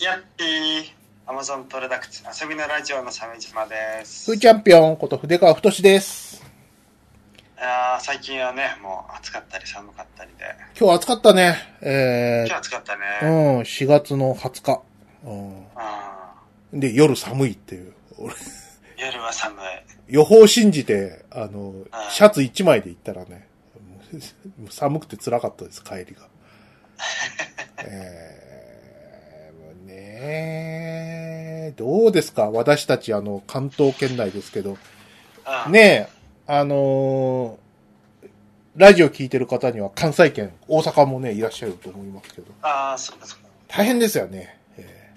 やっぴー、アマゾンプロダクツ遊びのラジオの鮫島です。ふーチャンピオンこと筆川太志です。いやー最近はね、もう暑かったり寒かったりで、今日暑かったね。え今日暑かったね。ー、うん、4月の20日。うあん。で、夜寒いっていう。夜は寒い。予報を信じて、あの、シャツ1枚で行ったらね、寒くて辛かったです、帰りが。えー、もうねどうですか？私たち、あの、関東圏内ですけど、うん、ねえ、あのーラジオ聞いてる方には関西圏、大阪もね、いらっしゃると思いますけど、ああ、そうかそうか。大変ですよね。え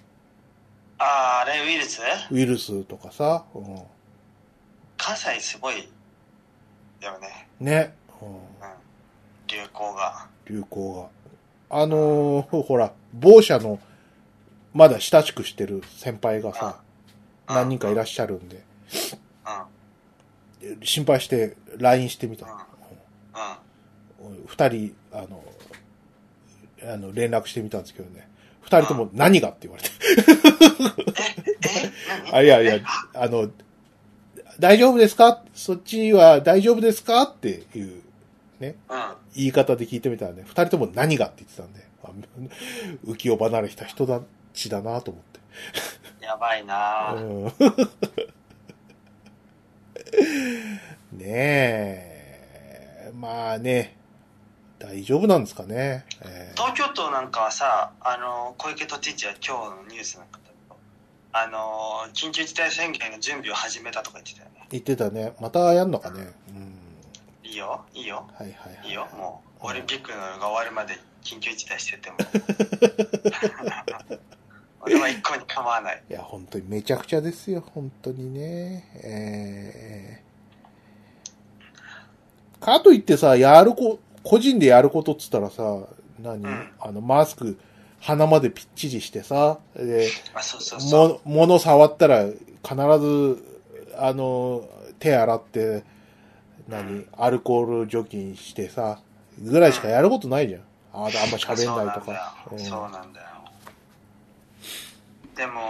あーあれ、ウイルス？ーウイルスとかさ、うん、関西すごいよね。ね、うん、うん。流行が。流行が。あのーほら、某社の、まだ親しくしてる先輩がさ、うん何人かいらっしゃるんで、うん。心配して LINE してみた。二人、あの、あの、連絡してみたんですけどね。二人とも何がって言われて。あ、いやいや、あの、大丈夫ですか？そっちは大丈夫ですか？っていううん。言い方で聞いてみたらね、二人とも何がって言ってたんで、あ浮世離れした人たちだなと思って。やばいなーうんねえ。まあね、大丈夫なんですかね。えー東京都なんかはさ、あの、小池都知事は今日のニュースなんかあの、緊急事態宣言の準備を始めたとか言ってたよね。言ってたね。またやんのかね。うん。いいよ、いいよ、はいはいはい。いいよ、もう、オリンピックのが終わるまで緊急事態してても。俺は一向に構わない。いや、本当にめちゃくちゃですよ。本当にね。えー、かといってさ、やるこ、個人でやることっつったらさ、何、うんあの、マスク、鼻までぴっちりしてさ、で、あ、そうそうそう。も、物触ったら必ず、あの、手洗って、何、アルコール除菌してさ、ぐらいしかやることないじゃん。ああんま喋んないとか。そううんなんだよ。でも、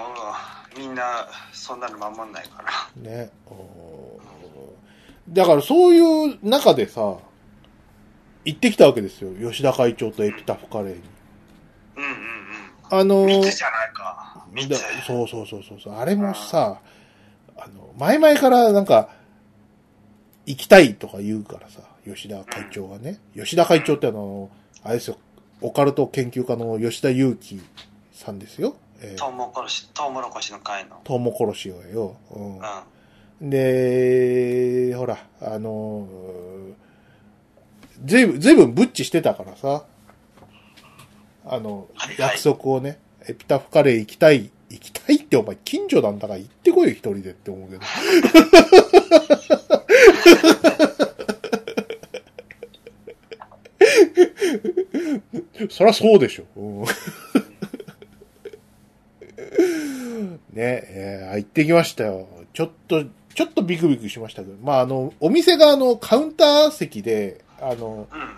みんな、そんなの守んないから。ね。だからそういう中でさ、行ってきたわけですよ。吉田会長とエピタフカレーに。うんうんうん。あの三つじゃないか。三だつ。そうそうそうそうそう。あれもさ、あの、前々からなんか、行きたいとか言うからさ、吉田会長がね。吉田会長ってあの、あれですよ、オカルト研究家の吉田祐樹さんですよ。えートウモコロシ、トウモロコシの会の。トウモコロシをよ。うんうん。で、ほら、あの、ずいぶん、ずいぶんブッチしてたからさ、あのはい、はい約束をね、エピタフカレー行きたい、行きたいってお前近所なんだから行ってこいよ一人でって思うけど。そりゃそうでしょ。うんねえー行ってきましたよ。ちょっと、ちょっとビクビクしましたけど。まあ、あの、お店があの、カウンター席で、あの、うん。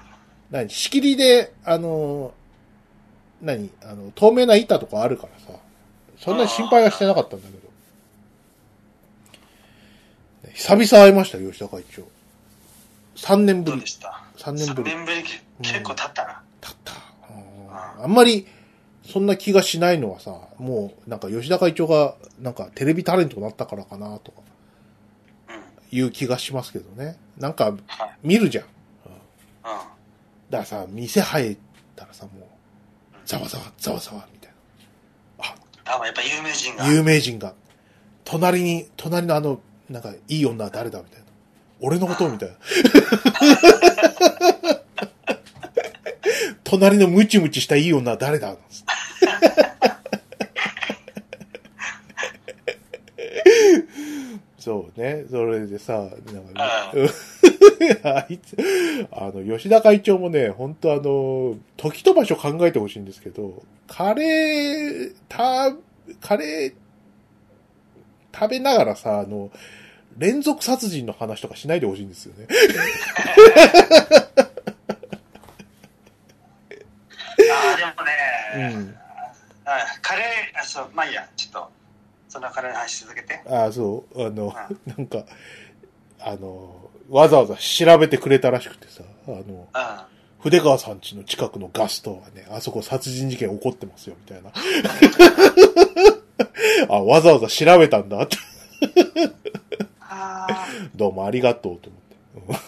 何、仕切りで、あの、何、あの、透明な板とかあるからさ、そんなに心配はしてなかったんだけど。久々会いました、吉田会長。3年ぶりどうで。した？3年ぶり。3年ぶり、結構経ったな。たった。うんあんまり、そんな気がしないのはさ、もう、なんか吉田会長が、なんかテレビタレントになったからかな、とか、うん。うん。いう気がしますけどね。なんか、見るじゃん。だからさ、店入ったらさ、もう、ざわざわ、ざわざわ、みたいあ、やっぱ有名人が。な。有名人が、隣に、隣のあの、なんか、いい女は誰だみたいな。俺のことみたいな。隣のムチムチしたいい女は誰だなんつって そうね。それでさ、なんか、あいつ、あの、吉田会長もね、本当あの、時と場所考えてほしいんですけど、カレー、た、カレー、食べながらさ、あの、連続殺人の話とかしないでほしいんですよね。あーでもね、うん。あカレー、あ、そう、まあいいや、そのカレーの話続けて。ああ、そう、あの、なんか、あの、わざわざ調べてくれたらしくてさ、あの、うん。筆川さん家の近くのガストはね、あそこ殺人事件起こってますよ、みたいな。あ、わざわざ調べたんだって。あどうもありがとうと思って。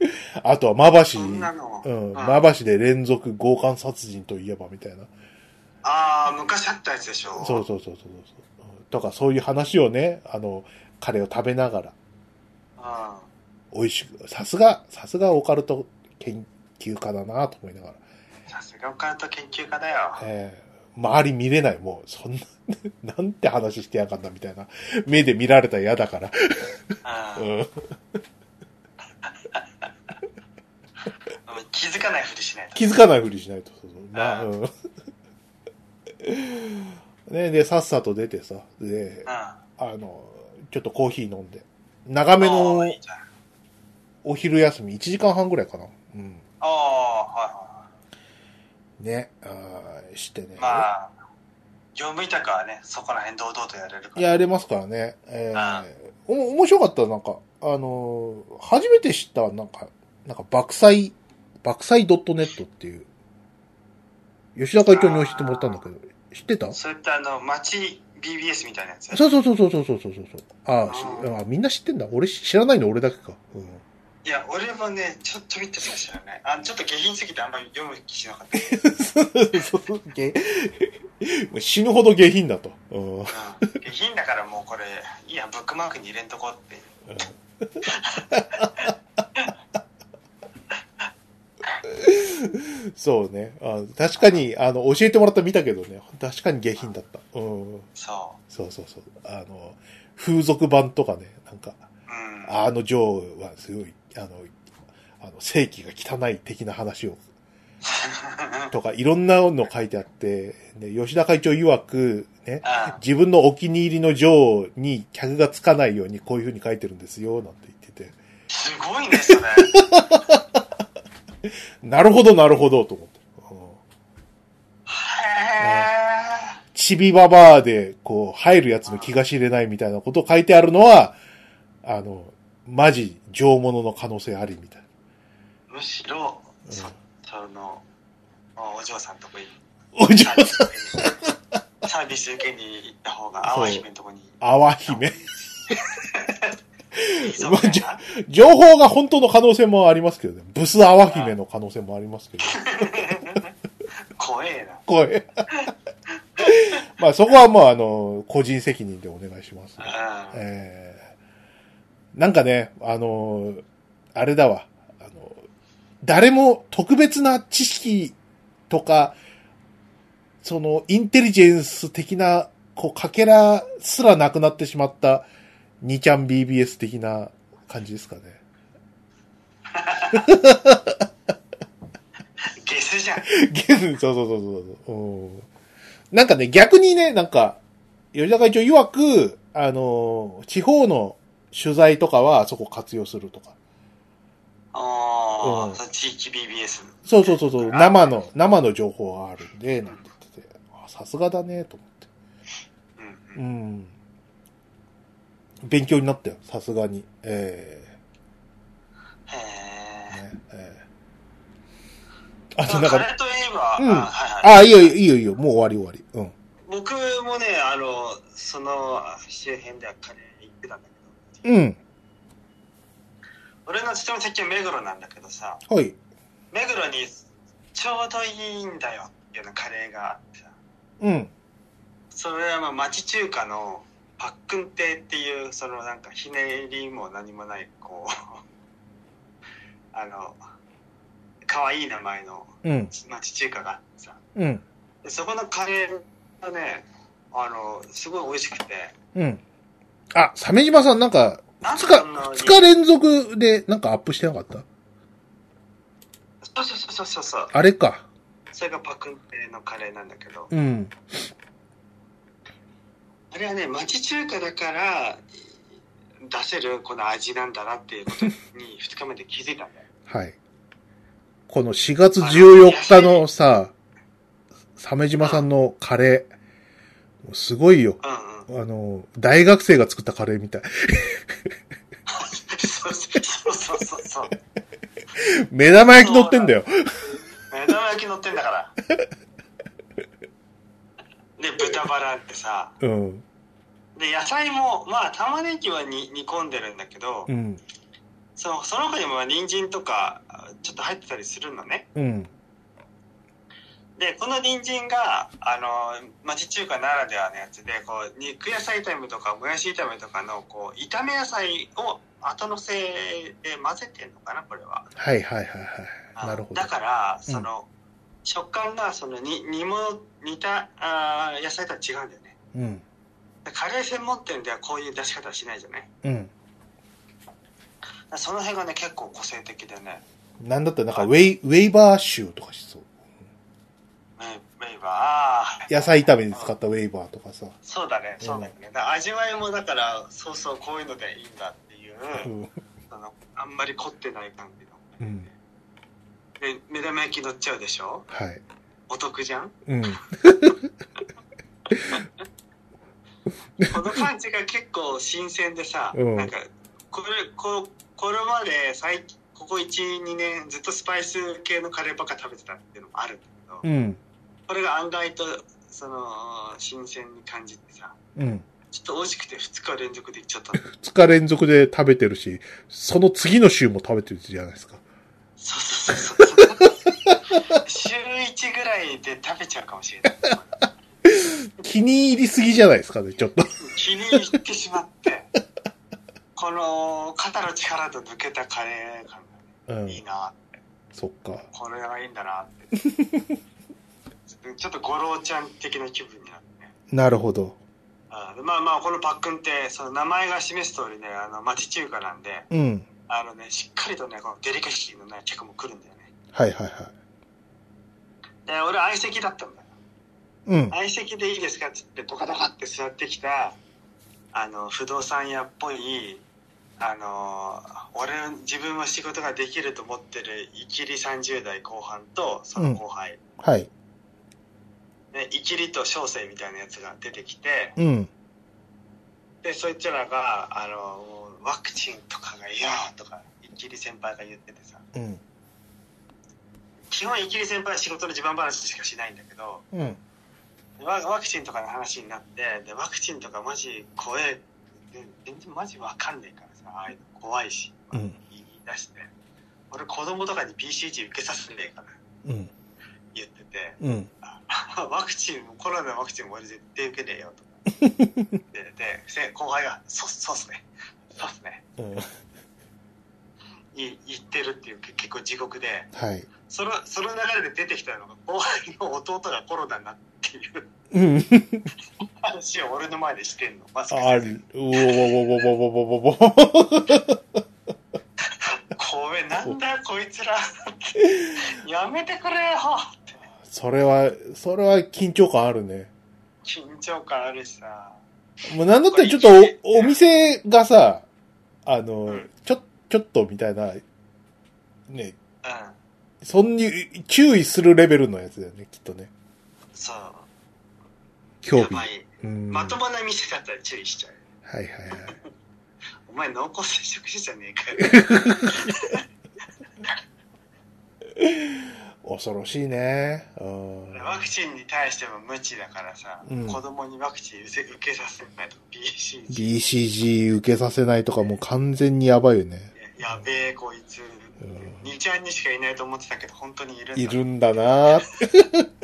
う んあとは、まばし、うんまばしで連続強姦殺人といえばみたいな。ああ、昔あったやつでしょ。そうそうそうそうそう。うんとか、そういう話をね、あの、カレーを食べながら、うん。美味しく、さすが、さすがオカルト研究家だなと思いながら。さすがオカルト研究家だよ。えー周り見れない、もう、そんな、なんて話してやがんだみたいな。目で見られたら嫌だから。う。うんん。気づかないふりしないと。気づかないふりしないと。そうそうまあ、ううん。ね、で、さっさと出てさ、で、うん。ああの、ちょっとコーヒー飲んで。長めの。お昼休み、1時間半ぐらいかな。うん。ああ、はね、あーしてね。いはい。まあ、業務委託はね、そこら辺堂々とやれるから。やれますからね。えー、お、面白かった、なんか、あのー初めて知った、なんか、なんか、爆災、爆災 .net っていう、吉田会長に教えてもらったんだけど、知ってた？それってあの、街 BBS みたいなやつそうそうそうそうそうそうそうあああみんな知ってんだ。俺知らないの俺だけか。うん、いや、俺もね、ちょ、っと見っとしか知らない。あ、ちょっと下品すぎてあんまり読む気しなかった。そう、下、死ぬほど下品だと。うん、下品だからもうこれ、いや、ブックマークに入れんとこって。うん そうね。あ確かに、あの、教えてもらった見たけどね。確かに下品だった。うん。そそうそうそう。あの、風俗版とかね、なんか、う。うん。あのジョーはすごい、あの、あの、正規が汚い的な話を、とか、いろんなの書いてあって、ね、吉田会長曰く、ね、あ自分のお気に入りのジョーに客がつかないようにこういう風に書いてるんですよ、なんて言ってて。すごいね、それ。なるほど、なるほど、と思って。うんへチビババアで、こう、入るやつの気が知れないみたいなことを書いてあるのは、あの、マジ、上物の可能性ありみたいーむしろ、な。そその、お嬢さんとこに、うん、お嬢サービス受けサービス受けに行った方が、淡姫のとこに淡姫。いいぞみたいな。情報が本当の可能性もありますけどね。ブス淡姫の可能性もありますけど。怖えな。声。まあそこはもうあの、個人責任でお願いします、うん。えー、なんかね、あの、あれだわ。あの、誰も特別な知識とか、その、インテリジェンス的な、こう、かけらすらなくなってしまった、2ちゃん BBS 的な感じですかね。ゲスじゃん。ゲス、そうそうそうそう。なんかね、逆にね、なんか、吉田会長曰く、あの、地方の取材とかはそこ活用するとか。ああ、うん地域 BBS。そうそうそうそう、生の、生の情報があるんで、なんて言ってて、あさすがだね、と思って。うん。うんうん。勉強になったよ、さすがに。えへええ。ねええあとなんか、カレーといえば、うんあはいはい。あ、いいよ、いいよ、いいよ、もう終わり終わり。うん。僕もね、あの、その周辺ではカレー行ってたんだけど、うん。俺の勤め先は目黒なんだけどさ、はい。目黒にちょうどいいんだよっていうカレーがあってさ、うん。それはまあ町中華のパックン亭っていう、そのなんかひねりも何もない、こう、あの、可愛い名前のうん。町中華があってさ、うん。でそこのカレーがね、あの、すごい美味しくて、うん。あ、鮫島さんなんか、なん二日かそんなに二日連続でなんかアップしてなかった？そうそうそうそうそう。あれか。それがパクン亭のカレーなんだけど、うん。あれはね、町中華だから出せるこの味なんだなっていうことに2日目で気づいたんだよ。はい。この4月14日のさ、鮫島さんのカレー。すごいよ。うんうん。あの、大学生が作ったカレーみたい。そうそうそうそうそう。目玉焼き乗ってんだよ。目玉焼き乗ってんだから。で、豚バラってさ、うん。で、野菜も、まあ、玉ねぎはに煮込んでるんだけど、うん。そのその他にもまあ人参とか、ちょっと入ってたりするのね。うん。で、この人参が、あの、町中華ならではのやつで、こう、肉野菜炒めとか、もやし炒めとかの、こう、炒め野菜を後乗せで混ぜてんのかな、これは。はいはいはいはい。なるほどだ。から、うんその、食感が、その、に煮物、煮たあー野菜とは違うんだよね。うん。カレー専門店ではこういう出し方はしないじゃない？うん。その辺がね、結構個性的でね、なんだったらなんかウェイ、ウェイバー臭とかしそう。メイメイバー、野菜炒めに使ったウェイバーとかさ。そうだね、そうだよね。だ味わいもだから、そうそう、こういうのでいいんだっていうう、ん。そのあんまり凝ってない感じの。うん。で、目玉焼き乗っちゃうでしょ？はい。お得じゃん？うん。この感じが結構新鮮でさ、うんなんか、これ、こう、これまで最近、ここ1、2年ずっとスパイス系のカレーばっか食べてたっていうのもあるんだけど、うん。これが案外と、その、新鮮に感じてさ、うん。ちょっと美味しくて2日連続で行っちゃったの2日連続で食べてるし、その次の週も食べてるじゃないですか。そうそうそうそう。週1ぐらいで食べちゃうかもしれない。気に入りすぎじゃないですかね、ちょっと。気に入ってしまって、この肩の力と抜けたカレー感がうんいい。な、そっか。これがいいんだなって。ちょっと五郎ちゃん的な気分になってね。なるほど。あまあまあ、このパックンって、その名前が示す通りね、あの、町中華なんで、うん。あのね、しっかりとね、このデリカシーのね、客も来るんだよね。はいはいはい。で、俺相席だったんだよ。うん。相席でいいですかって言ってドカドカって座ってきたあの不動産屋っぽいあの俺自分は仕事ができると思ってるいきり30代後半とその後輩、はい。でいきりと小生みたいなやつが出てきてうん。でそいつらがあのワクチンとかがいいよとかいきり先輩が言っててさうん。基本いきり先輩は仕事の地盤話しかしないんだけどうん。ワワクチンとかの話になってでワクチンとかマジ怖えで全然マジわかんねえからさああいうの怖いし、うん言い出して俺子供とかに BCG 受けさせねえからうん。言っててうん。ワクチンもコロナのワクチンも俺絶対受けねえよと。か ででせ後輩が「そそうっすね。そうっすね。うん。」い言ってるっていう結構地獄で。はい。そのその流れで出てきたのが後輩の弟がコロナになっていううん。話を俺の前でしてんの。マスクある。うおおおおおおおおごめんなんだよこいつら。やめてくれよそれは、それは緊張感あるね。緊張感あるしさ。もうなんだったらちょっとお、お店がさ、あの、うん。ちょ、ちょっとみたいな、ね、うん。そんに注意するレベルのやつだよね、きっとね。そう。興味。うん。まともな店だったら注意しちゃう。はいはいはい。お前濃厚接触者じゃねえかよ 恐ろしいね。うん。ワクチンに対しても無知だからさ、うん子供にワクチン受けさせないと BCG BCG 受けさせないとかもう完全にやばいよね。やべえこいつ、うん2ちゃんにしかいないと思ってたけど本当にいるんだいるんだな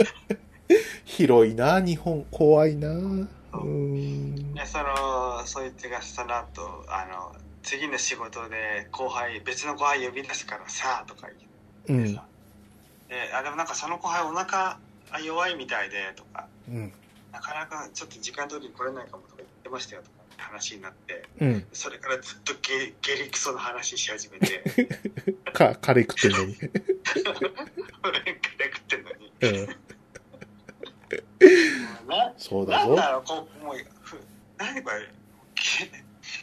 広いな日本。怖いなうん。でそのそいつがその後あの次の仕事で後輩別の後輩呼び出すからさとか言ってうんさ、。であでもなんかその後輩お腹が弱いみたいでとかうん。なかなかちょっと時間通りに来れないかもとか言ってましたよとかって話になってうん。それからずっとゲゲリクソの話し始めて か、カレー食ってんのに。俺カレー食ってんのにうん。なそうだぞなん。だろうこうもうふ何これ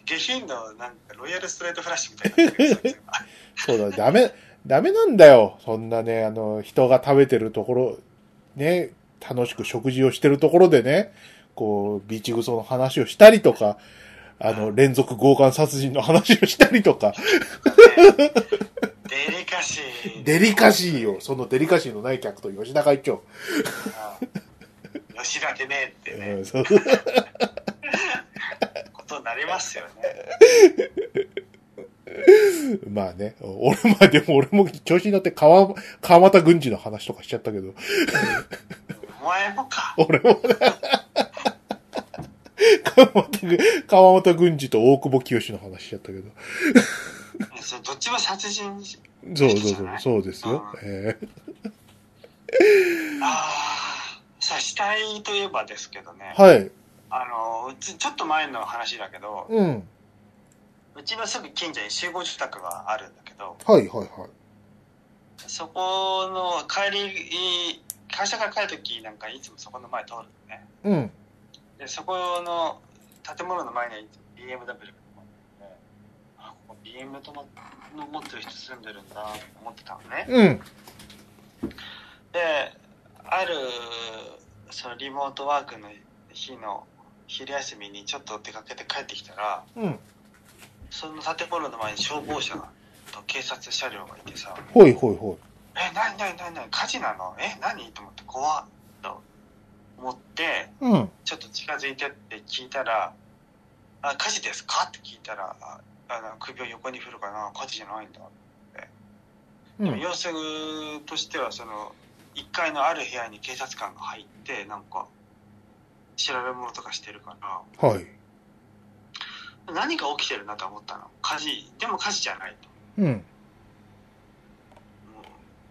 げ下品のなんかロイヤルストレートフラッシュみたいにな そうだ、ダメ、ダメなんだよ。そんなね、あの、人が食べてるところ、ね、楽しく食事をしてるところでね、こう、ビーチグソの話をしたりとか、あの、連続強姦殺人の話をしたりとか、デリカシー。デリカシーよ。そのデリカシーのない客と吉田会長。うん吉田でねってね、うんそうことになりますよね。まあね、俺、まあでも俺も調子に乗って川、川又軍事の話とかしちゃったけど、お前もか。俺もね、川又軍、川又軍事と大久保清の話しちゃったけど。それどっちも殺人しそうそうそう、そうですよ。えああ、さあ、死体といえばですけどねー、はい。あの、ちょっと前の話だけど、うん。うちのすぐ近所に集合住宅があるんだけど、はいはいはい。そこの帰り、会社から帰るときなんかいつもそこの前通るのね。うん。で、そこの建物の前にいつも BMW が止まってて、あ、ここ BMW 止まの持ってる人住んでるんだと思ってたのね。うん。で、ある、そのリモートワークの日の昼休みにちょっと出かけて帰ってきたら、うん。その建物の前に消防車と警察車両がいてさ、ほいほいほえ、なになになになに火事なの？え、何？と思って怖っと思って、い。うん。ちょっと近づいてって聞いたら、あ、火事ですか？って聞いたら、ああの首を横に振るかな、火事じゃないんだ。うん。でも様子としては、その、1階のある部屋に警察官が入って、なんか、調べ物とかしてるから、はい。何が起きてるなと思ったの。火事、でも火事じゃないと。うん。もう、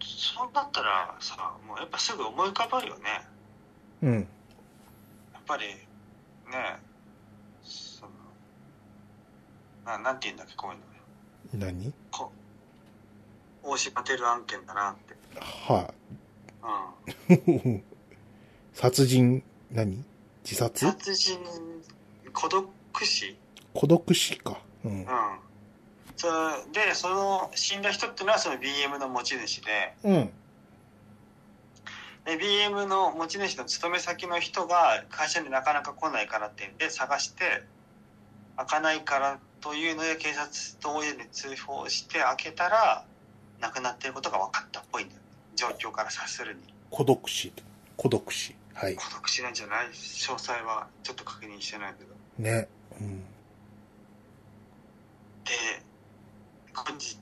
そうなったらさ、もうやっぱすぐ思い浮かばるよね。うん。やっぱり、ね、その、ななんて言うんだっけ、こういうの。何？こ大島テル案件だなって。はうん。い。殺人、何？自殺？殺人、孤独死？孤独死か。うんう。ん。それで、その死んだ人っていうのはその BM の持ち主で、うん。で BM の持ち主の勤め先の人が会社になかなか来ないからっていうんで探して、開かないからというので警察と親に通報して開けたら、亡くなっていることが分かったっぽいんだよ。状況から察するに。孤独死。孤独死。はい。孤独死なんじゃない？詳細はちょっと確認してないけど。ね。うん。で、後日、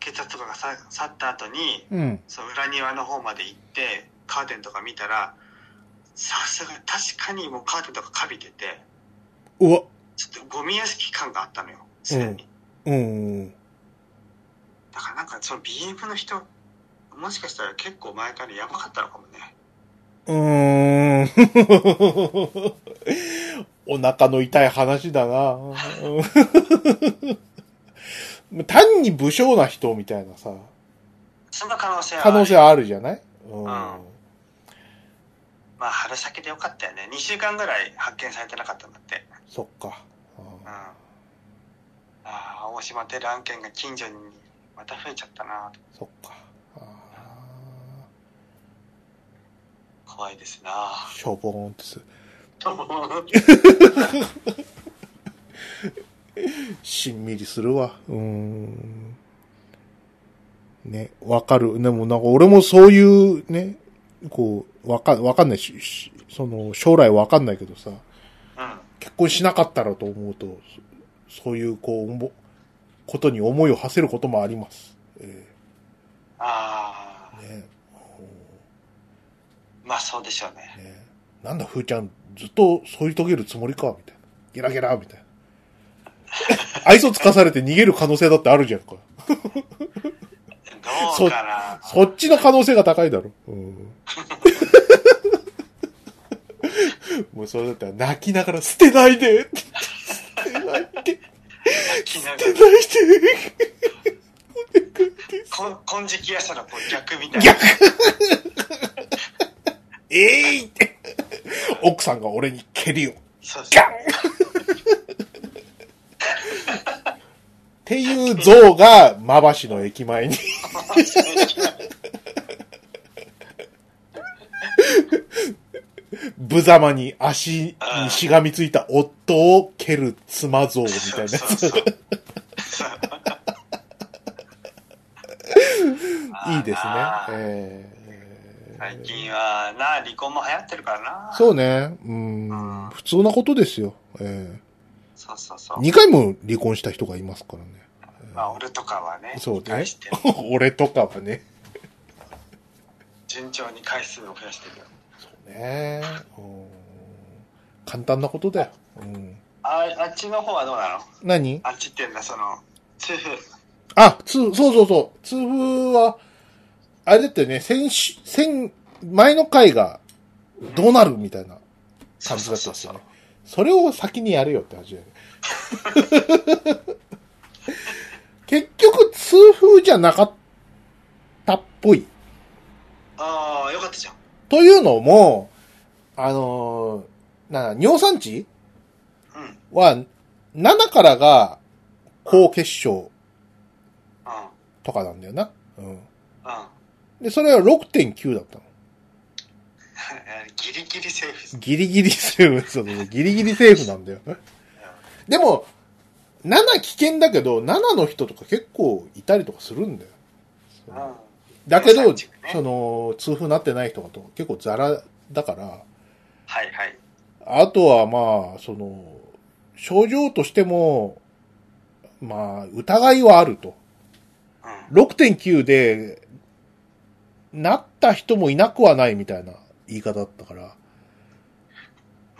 警察とかがさ去った後に、うん。その裏庭の方まで行って、カーテンとか見たら、さすが、確かにもうカーテンとかカビてて、うわ。ちょっとゴミ屋敷感があったのよ、すでに。うん。だからなんかその BM の人、もしかしたら結構前からやばかったのかもね。うーん。お腹の痛い話だな。うん単に武将な人みたいなさ、そんな可能性は可能性はあるじゃない？うん。まあ春先でよかったよね。2週間ぐらい発見されてなかったんだって。そっか。うんうん。ああ、大島テル案件が近所にまた増えちゃったなそっか。あ怖いですなーしょぼーんってす。し んみりするわ。うーん。ね、わかる。でもなんか俺もそういうね、こう、わか、わかんないし、しその、将来わかんないけどさ、うん。結婚しなかったらと思うと、そそういう、こう、思ことに思いを馳せることもあります。えああ、ーねまあそうでしょうね。ねなんだ、ふーちゃん、ずっと添い遂げるつもりか、みたいな。ゲラゲラ、みたいな。愛想つかされて逃げる可能性だってあるじゃんか。どうかな。そっちの可能性が高いだろ。うん。もうそれだったら泣きながら捨てないで捨てないで捨てないでこ金色屋さのこう逆みたいな。逆えいって。奥さんが俺に蹴りを。そうそうガンっていう像が、まばしの駅前に 無様に足にしがみついた夫を蹴る妻像みたいなやつ。いいですねえー最近はな、離婚も流行ってるからな。そうね。うんうん。普通なことですよ。えそうそうそうー。2回も離婚した人がいますからね。まあ、俺とかはね、そうね 俺とかはね。順調に回数を増やしてるよ。そうね。うん簡単なことだよ。うん。ああっちの方はどうなの？何？あっちってんだ、その、痛風。あ、つ、そうそうそう。痛風は、あれだったよね、先週、先、前の回が、どうなるみたいな感じだったんですよね。それを先にやれよって話だよね。結局、痛風じゃなかったっぽい。ああ、よかったじゃん。というのも、あのーな、尿酸値？うん。うん。は、7からが、高血症とかなんだよな。うん。うん。で、それは6.9だったの。ギリギリセーフです。ギリギリセーフ、そうそう、ギリギリセーフなんだよ。でも、7危険だけど、7の人とか結構いたりとかするんだよ。うん。だけど、ねその、痛風なってない人と結構ザラだから、はいはい。あとはまあ、その、症状としても、まあ、疑いはあると。うん。6.9で、なった人もいなくはないみたいな言い方だったから。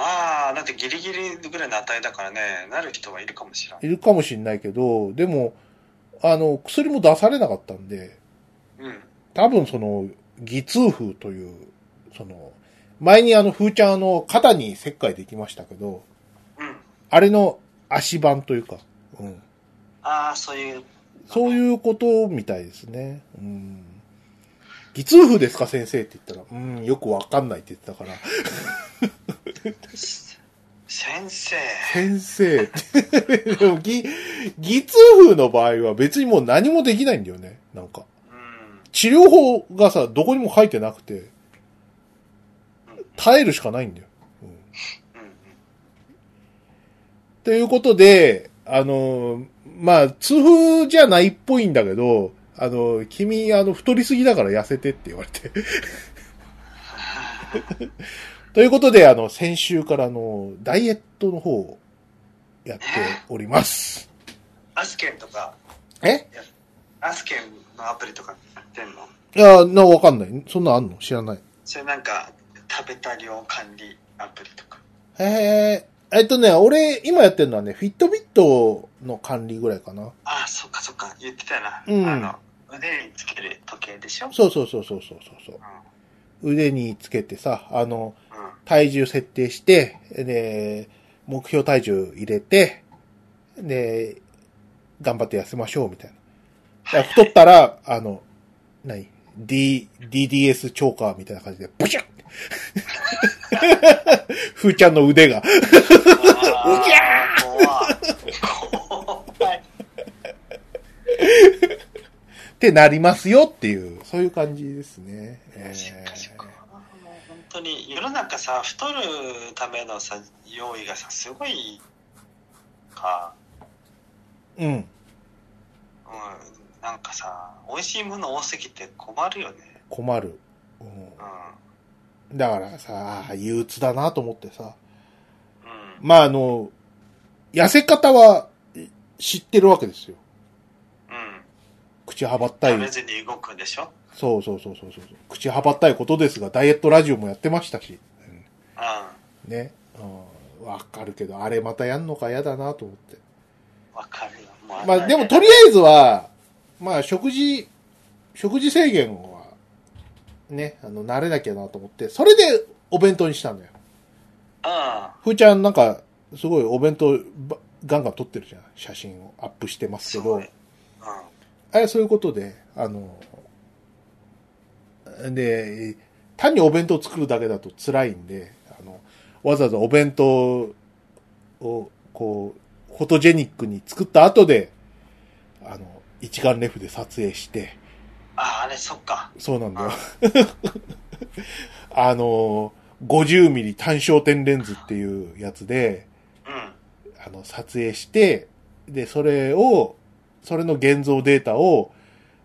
まあ、だってギリギリぐらいの値だからね、なる人はいるかもしれない。いるかもしれないけど、でも、あの、薬も出されなかったんで、うん。多分その、偽痛風という、その、前にあの、ふーちゃんあの、肩に切開できましたけど、うん。あれの足版というか、うん。ああ、そういう。そういうことみたいですね。うん。偽痛風ですか先生って言ったら、うん、よくわかんないって言ってたから、先生。先生。でも、偽、偽痛風の場合は別にもう何もできないんだよね。なんか。うん。治療法がさ、どこにも書いてなくて、うん。耐えるしかないんだよ。うんうん。ということで、あの、まあ、痛風じゃないっぽいんだけど、あの、君、あの、太りすぎだから痩せてって言われて。ということで、あの、先週からあの、ダイエットの方をやっております。アスケンとか、え？アスケンのアプリとかやってんの？いや、な、わかんない。そんなんあんの？知らない。それなんか、食べた量管理アプリとか。へえ。えっとね、俺、今やってるのはね、フィットビットの管理ぐらいかな。ああ、そっかそっか、言ってたよな。うんあの、腕につける時計でしょ？そうそうそうそうそうそう。う腕につけてさ、あの。体重設定して、で、目標体重入れて、で、頑張って痩せましょうみたいな。太ったら、あの、何 ?D、DDS チョーカーみたいな感じで、ブシュッ ふーちゃんの腕が。うぎゃー。ってなりますよっていう、そういう感じですね。えそっかそっか。もう本当に、世の中さ、太るためのさ、用意がさ、すごい、か、ーうん。うん、なんかさ、美味しいもの多すぎて困るよね。困る。ううん。ん。だからさ、憂鬱だなと思ってさ。うん。まあ、あの、痩せ方は知ってるわけですよ。うん。口はばったい食。べずに動くんでしょ？そうそうそうそうそう。口はばったいことですが、ダイエットラジオもやってましたし。うん。ね。うん。わかるけど、あれまたやんのか嫌だなと思って。わかるよ。もうまあ、でもとりああえずは、まあ、食事、食事制限は、ね、あの、慣れなきゃなと思って、それでお弁当にしたんだよ。えず。ふーちゃんなんか、すごいお弁当ばガンガン撮ってるじゃん。写真をアップしてますけど。うん。うん。あれそういうことで、あの、で、単にお弁当作るだけだと辛いんで、あの、わざわざお弁当を、こう、フォトジェニックに作った後で、あの、一眼レフで撮影して、あ、あれ、そっか。そうなんだよ。あの、50ミリ単焦点レンズっていうやつで、うん。あの、撮影して、で、それを、それの現像データを、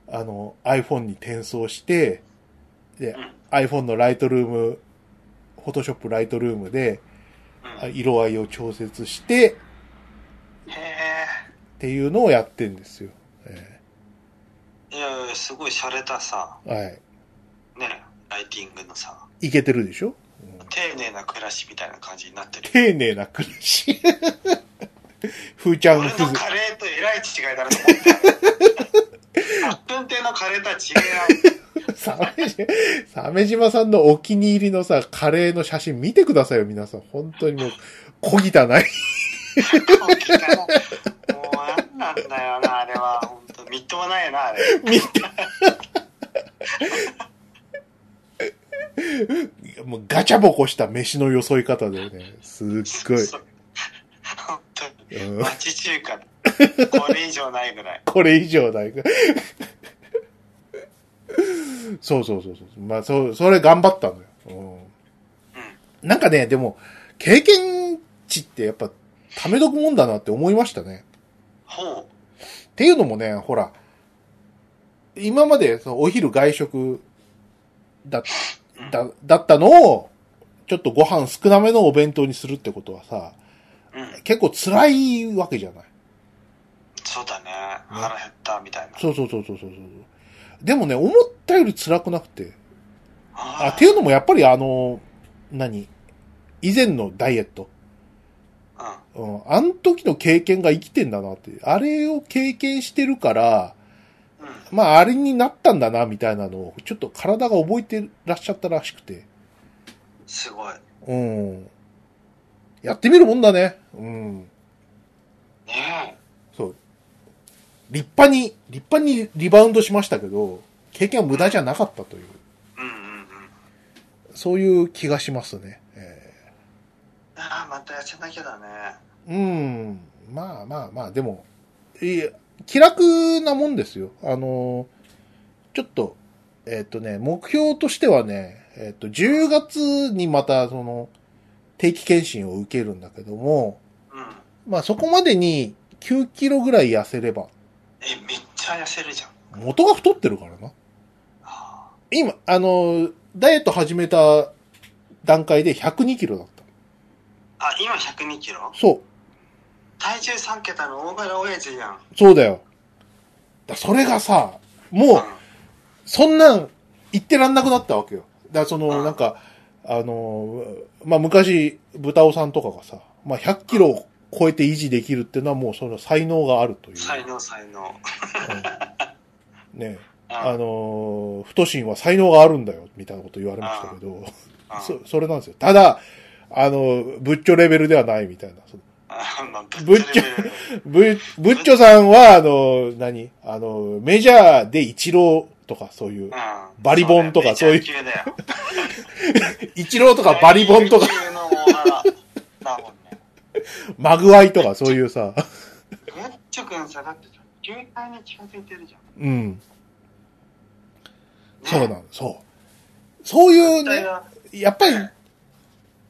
あの、iPhone に転送して、で、うん iPhone のライトルーム、Photoshop ライトルームで、色合いを調節して、え。っていうのをやってんですよ。えいやいや、すごい洒落たさ、ーはい。ね、ライティングのさ、いけてるでしょ、うん丁寧な暮らしみたいな感じになってる。丁寧な暮らし。ふーちゃん俺のカレーとえらい違いだなと思った。あっくん亭のカレーとは違鮫島鮫島さんのお気に入りのさ、カレーの写真見てくださいよ、皆さん。本当にもう、小汚い。もうなんなんだよな、あれは。本当みっともないよな、あれ。見て。もうガチャボコした飯のよそい方でね、すっごい。本当に。うん町中華。これ以上ないぐらい。これ以上ない。そうそうそうそう。まあ、そ、それ頑張ったのよ。うん。うん。なんかね、でも、経験値ってやっぱ、ためとくもんだなって思いましたね。ほう。っていうのもね、ほら、今までそのお昼外食だ、うんだ、だったのを、ちょっとご飯少なめのお弁当にするってことはさ、うん。結構辛いわけじゃない。そうだね。腹減ったみたいな。そうそうそうそうそうそう。でもね、思ったより辛くなくて。あ、あっていうのもやっぱりあの、何？以前のダイエット。うん。うん。あの時の経験が生きてんだなって。あれを経験してるから、うん。まあ、あれになったんだな、みたいなのを、ちょっと体が覚えてらっしゃったらしくて。すごい。うん。やってみるもんだね。うん。ねそう。立派に、立派にリバウンドしましたけど、経験は無駄じゃなかったという、え。うんうんうん。そういう気がしますね。えああ、また痩せなきゃだね。ーうん。まあまあまあ、でも、いや気楽なもんですよ。あの、ちょっと、えっ、とね、目標としてはね、えっ、と、10月にまた、その、定期検診を受けるんだけども、うん。まあそこまでに9キロぐらい痩せれば、え、めっちゃ痩せるじゃん。元が太ってるからな。あ今、あの、ダイエット始めた段階で102キロだった。あ、今102キロ？そう。体重3桁の大柄親父やん。そうだよ。だそれがさ、もう、そんなん言ってらんなくなったわけよ。だからその、うんなんか、あの、まあ、昔、豚尾さんとかがさ、まあ、100キロを超えて維持できるっていうのはもうその才能があるという。才能才能。うんねああの、太心は才能があるんだよ、みたいなこと言われましたけど、そ、それなんですよ。ただ、あの、ブッチョレベルではないみたいな。ぶっちゃぶっちゃブブッチョさんは、あの、何？あの、メジャーでイチローとかそういう、バリボンとかそういう。イチローとかバリボンとか。マグワイ とかそういうさ、ブッチョ君さ、だってに近づいてるじゃん。うん、ねそうなの、そう。そういうね、やっぱり、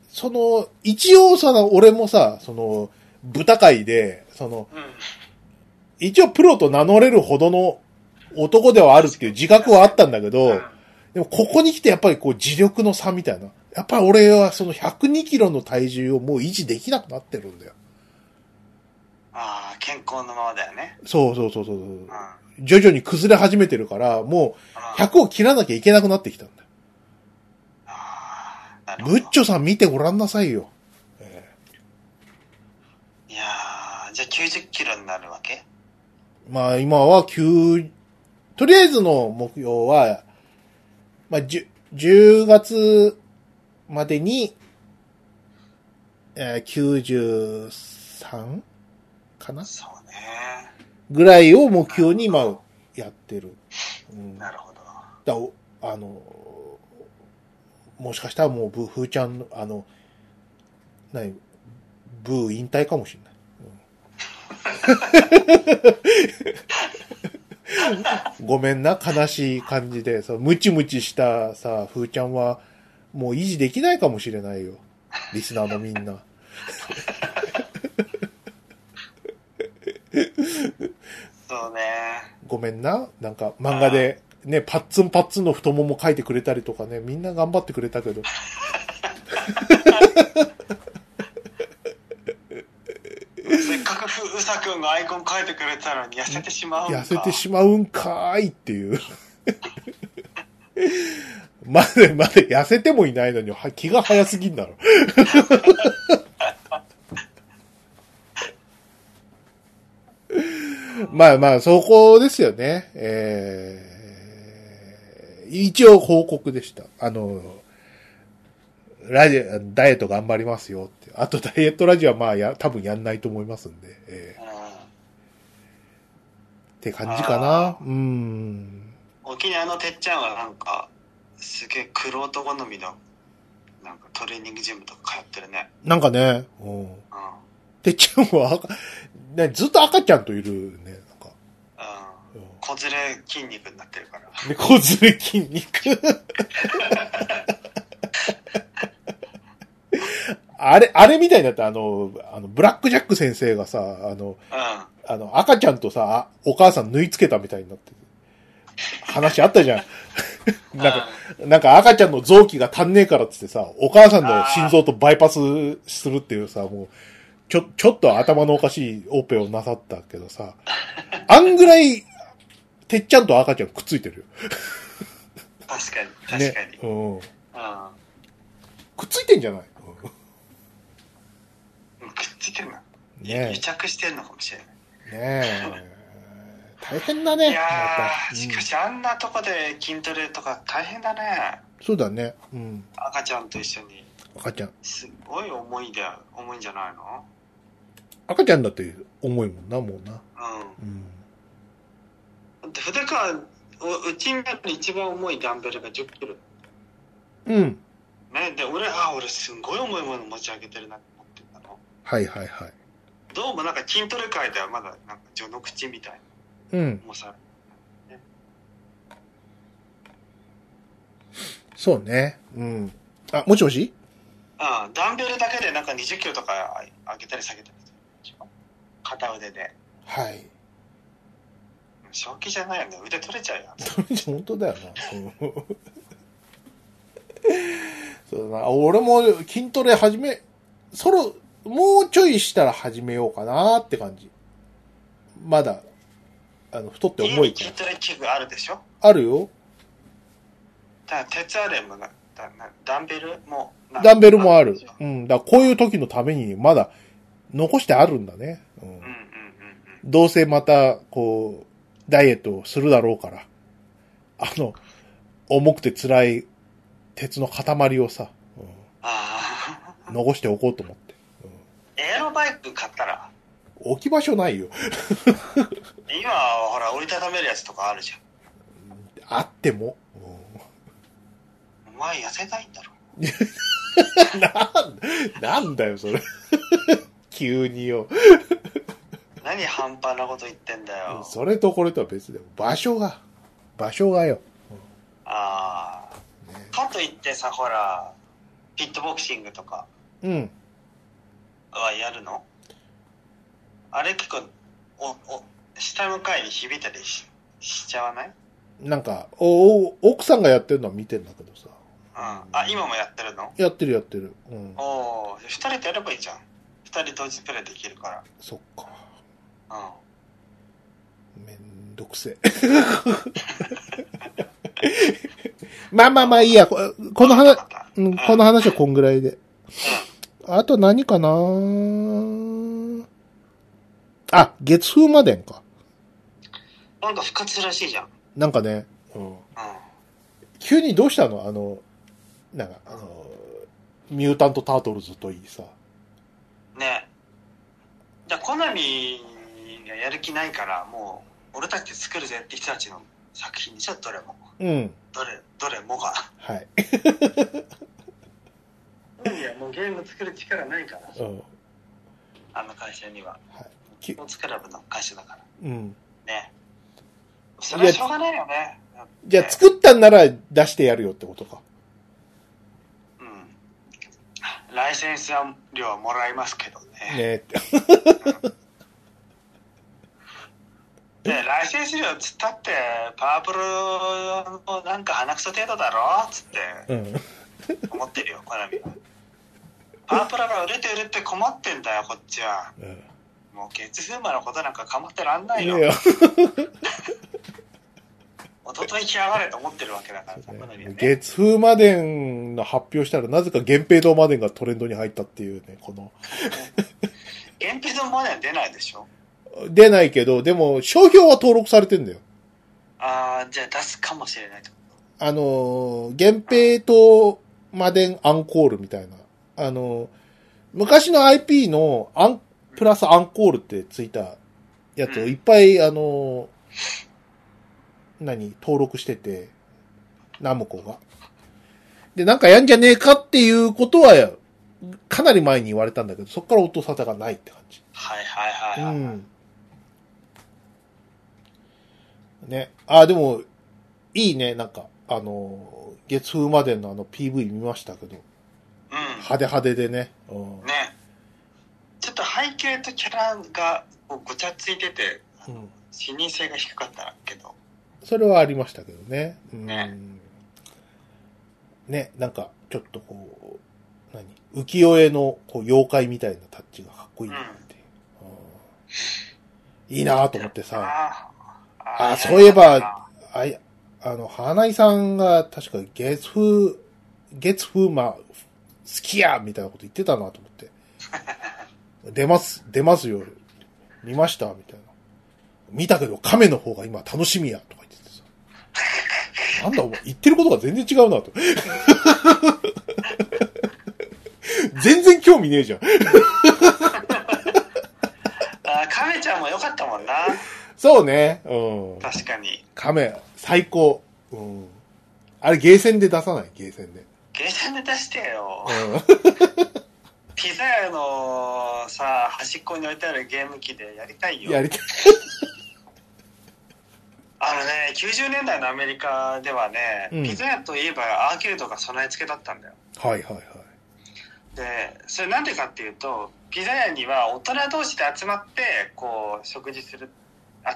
その、一応さ、俺もさ、その、豚界で、その、うん。一応プロと名乗れるほどの男ではあるっていう自覚はあったんだけど、うんでもここに来てやっぱりこう自力の差みたいな。やっぱり俺はその102キロの体重をもう維持できなくなってるんだよ。ああ、健康のままだよね。そうそうそうそう。うん。うん徐々に崩れ始めてるから、もう100を切らなきゃいけなくなってきたんだよ。ああ、なるほど。ブッチョさん見てごらんなさいよ。えいやー、じゃあ90キロになるわけ？えまあ今は9、とりあえずの目標は、まあ 10, 10月までに、えー、93かな？そうね。ぐらいを目標に、まあ、やってる。うん、だなるほど。だおあの、もしかしたらもうブーフーちゃんの、あの、何、ブー引退かもしれない。ごめんな、悲しい感じで、さ、ムチムチしたさ、ふーちゃんは、もう維持できないかもしれないよ。リスナーのみんな。そうね。ごめんな。なんか漫画で、ね、パッツンパッツンの太もも書いてくれたりとかね、みんな頑張ってくれたけど。せっかくうさくんがアイコン書いてくれたのに痩せてしまうんか。痩せてしまうんかーいっていう。まだ、まだ痩せてもいないのに、は気が早すぎんだろ。まあまあ、そこですよね。えー、一応報告でした。あの、ラジオ、ダイエット頑張りますよって。あとダイエットラジオはまあや、多分やんないと思いますんで。えーうんって感じかな。うん。沖縄のてっちゃんはなんかすげえ玄人好みのなんかトレーニングジムとか通ってるねなんかね、うん。うんてっちゃんは赤、ね、ずっと赤ちゃんといるね、なんか。うんうん子連れ筋肉になってるから猫連れ筋肉。あれ、あれみたいになった、あの、あの、ブラックジャック先生がさ、あの、うんあの、赤ちゃんとさ、あお母さん縫い付けたみたいになってる話あったじゃん。なんか、なんか赤ちゃんの臓器が足んねえからっつってさ、お母さんの心臓とバイパスするっていうさ、もう、ちょ、ちょっと頭のおかしいオペをなさったけどさ、あんぐらい、てっちゃんと赤ちゃんくっついてるよ。確かに確かに、ね。うん。うんくっついてんじゃない、くっついてるのね癒着してるのかもしれないえ。ねえ。大変だね。いやまーたしかしあんなとこで筋トレとか大変だねうんそうだね。うん。赤ちゃんと一緒に赤ちゃん。すごい重いんだよ重いんじゃないの？赤ちゃんだって重いもんな、もうな。うんうん。だって筆川ううちにある一番重いダンベルが1 0キロうん。ねで俺あ俺すんごい重いもの持ち上げてるなってはいはいはい。どうもなんか筋トレ界ではまだなんか序の口みたいなうん。重さそうね。うん。あ、もしもし？ああダンベルだけでなんか2 0キロとか上げたり下げたりする片腕ではい。正気じゃないよね腕取れちゃうよ 本当だよな。う んそうだな。俺も筋トレ始め、そろ、もうちょいしたら始めようかなって感じ。まだ、あの、太って家重いから。に筋トレ器具あるでしょあるよ。だ鉄アレンもなだなダンベルもなダンベルもある。うん。だこういう時のためにまだ残してあるんだね。うんうんうんうんうんどうせまた、こう、ダイエットをするだろうから。あの、重くて辛い鉄の塊をさ、うんああ残しておこうと思って。エアロバイク買ったら？置き場所ないよ。今はほら折りたためるやつとかあるじあっても。ゃんお前痩せたいんだろうんなん、なんだよ、それ。急によ。何半端なこと言ってんだよそれとこれとは別で。場所が、場所がよ。ああねかといってさほらピットボクシングとかうん。はやるの？あれ結構おお下向かいに響いたりししちゃわない？うんなんか、お、お奥さんがやってるのは見てんだけどさ。あ今もやってるの？やってるやってる。うん。おお二人でやればいいじゃん二人同時プレイできるかそっか。らうんめんどくせえ。まあまあまあいいや。ここの話、うん、この話はこんぐらいで。あと何かな？あ、月風魔伝か。なんか復活らしいじゃんなんかね、うん、うん急にどうしたの？あの、なんか、あの、ミュータント・タートルズといいさ。ねだコナミがやる気ないからもう俺たちで作るぜって人たちの作品でしょどれもうん。どれどれもがはい。いやもうゲーム作る力ないからうん。あの会社にははい。きスポーツクラブの会社だからうん。ねそれはしょうがないよね。じゃあ作ったんなら出してやるよってことか。うん。ライセンス料はもらいますけどね。ねで、ライセンス料つったって、パワープロのなんか鼻くそ程度だろつってうん。思ってるよ、コナミは。パワープロが売れて売れて困ってんだよ、こっちは。もう月風磨のことなんか構ってらんないよ。いや、一昨日来やがれと思ってるわけだからさ、ね。月風マデンの発表したら、なぜか源平堂マデンがトレンドに入ったっていうね、この。原費のまでは出ないでしょ？出ないけど、でも、商標は登録されてんだよ。ああ、じゃあ出すかもしれないと。あのー、源平島マデンアンコールみたいな。あのー、昔の IP のアン、プラスアンコールってついたやつをいっぱい、あのー、何、登録してて、ナムコが。で、なんかやんじゃねえかっていうことは、かなり前に言われたんだけど、そっから音沙汰がないって感じ。はいはいはい、はいうん。ね。あ、でも、いいね、なんか、あの、月風までのあの PV 見ましたけど、うん。派手派手でね。うん。ね。ちょっと背景とキャラがごちゃついてて、うん視認性が低かったけど。それはありましたけどね。うん。ねね、なんか、ちょっとこう、何？浮世絵のこう妖怪みたいなタッチがかっこいいなっていう。うんいいなと思ってさ。ああーそういえば、あい、あの、花井さんが確か月風、月風ま好きやみたいなこと言ってたなと思って。出ます、出ますよ。見ましたみたいな。見たけど亀の方が今楽しみやとか言っててさ。なんだお前、言ってることが全然違うなと。全然興味ねえじゃん。あカメちゃんも良かったもんな。そうね。うん。確かに。亀、最高。うん。あれ、ゲーセンで出さない？ゲーセンで。ゲーセンで出してよ。うピザ屋のさ、端っこに置いてあるゲーム機でやりたいん。よ。やりたい。あのね、90年代のアメリカではね、うんピザ屋といえばアーケードが備え付けだったんだよ。はいはいはい。で、それなんでかっていうと、ピザ屋には大人同士で集まって、こう、食事する、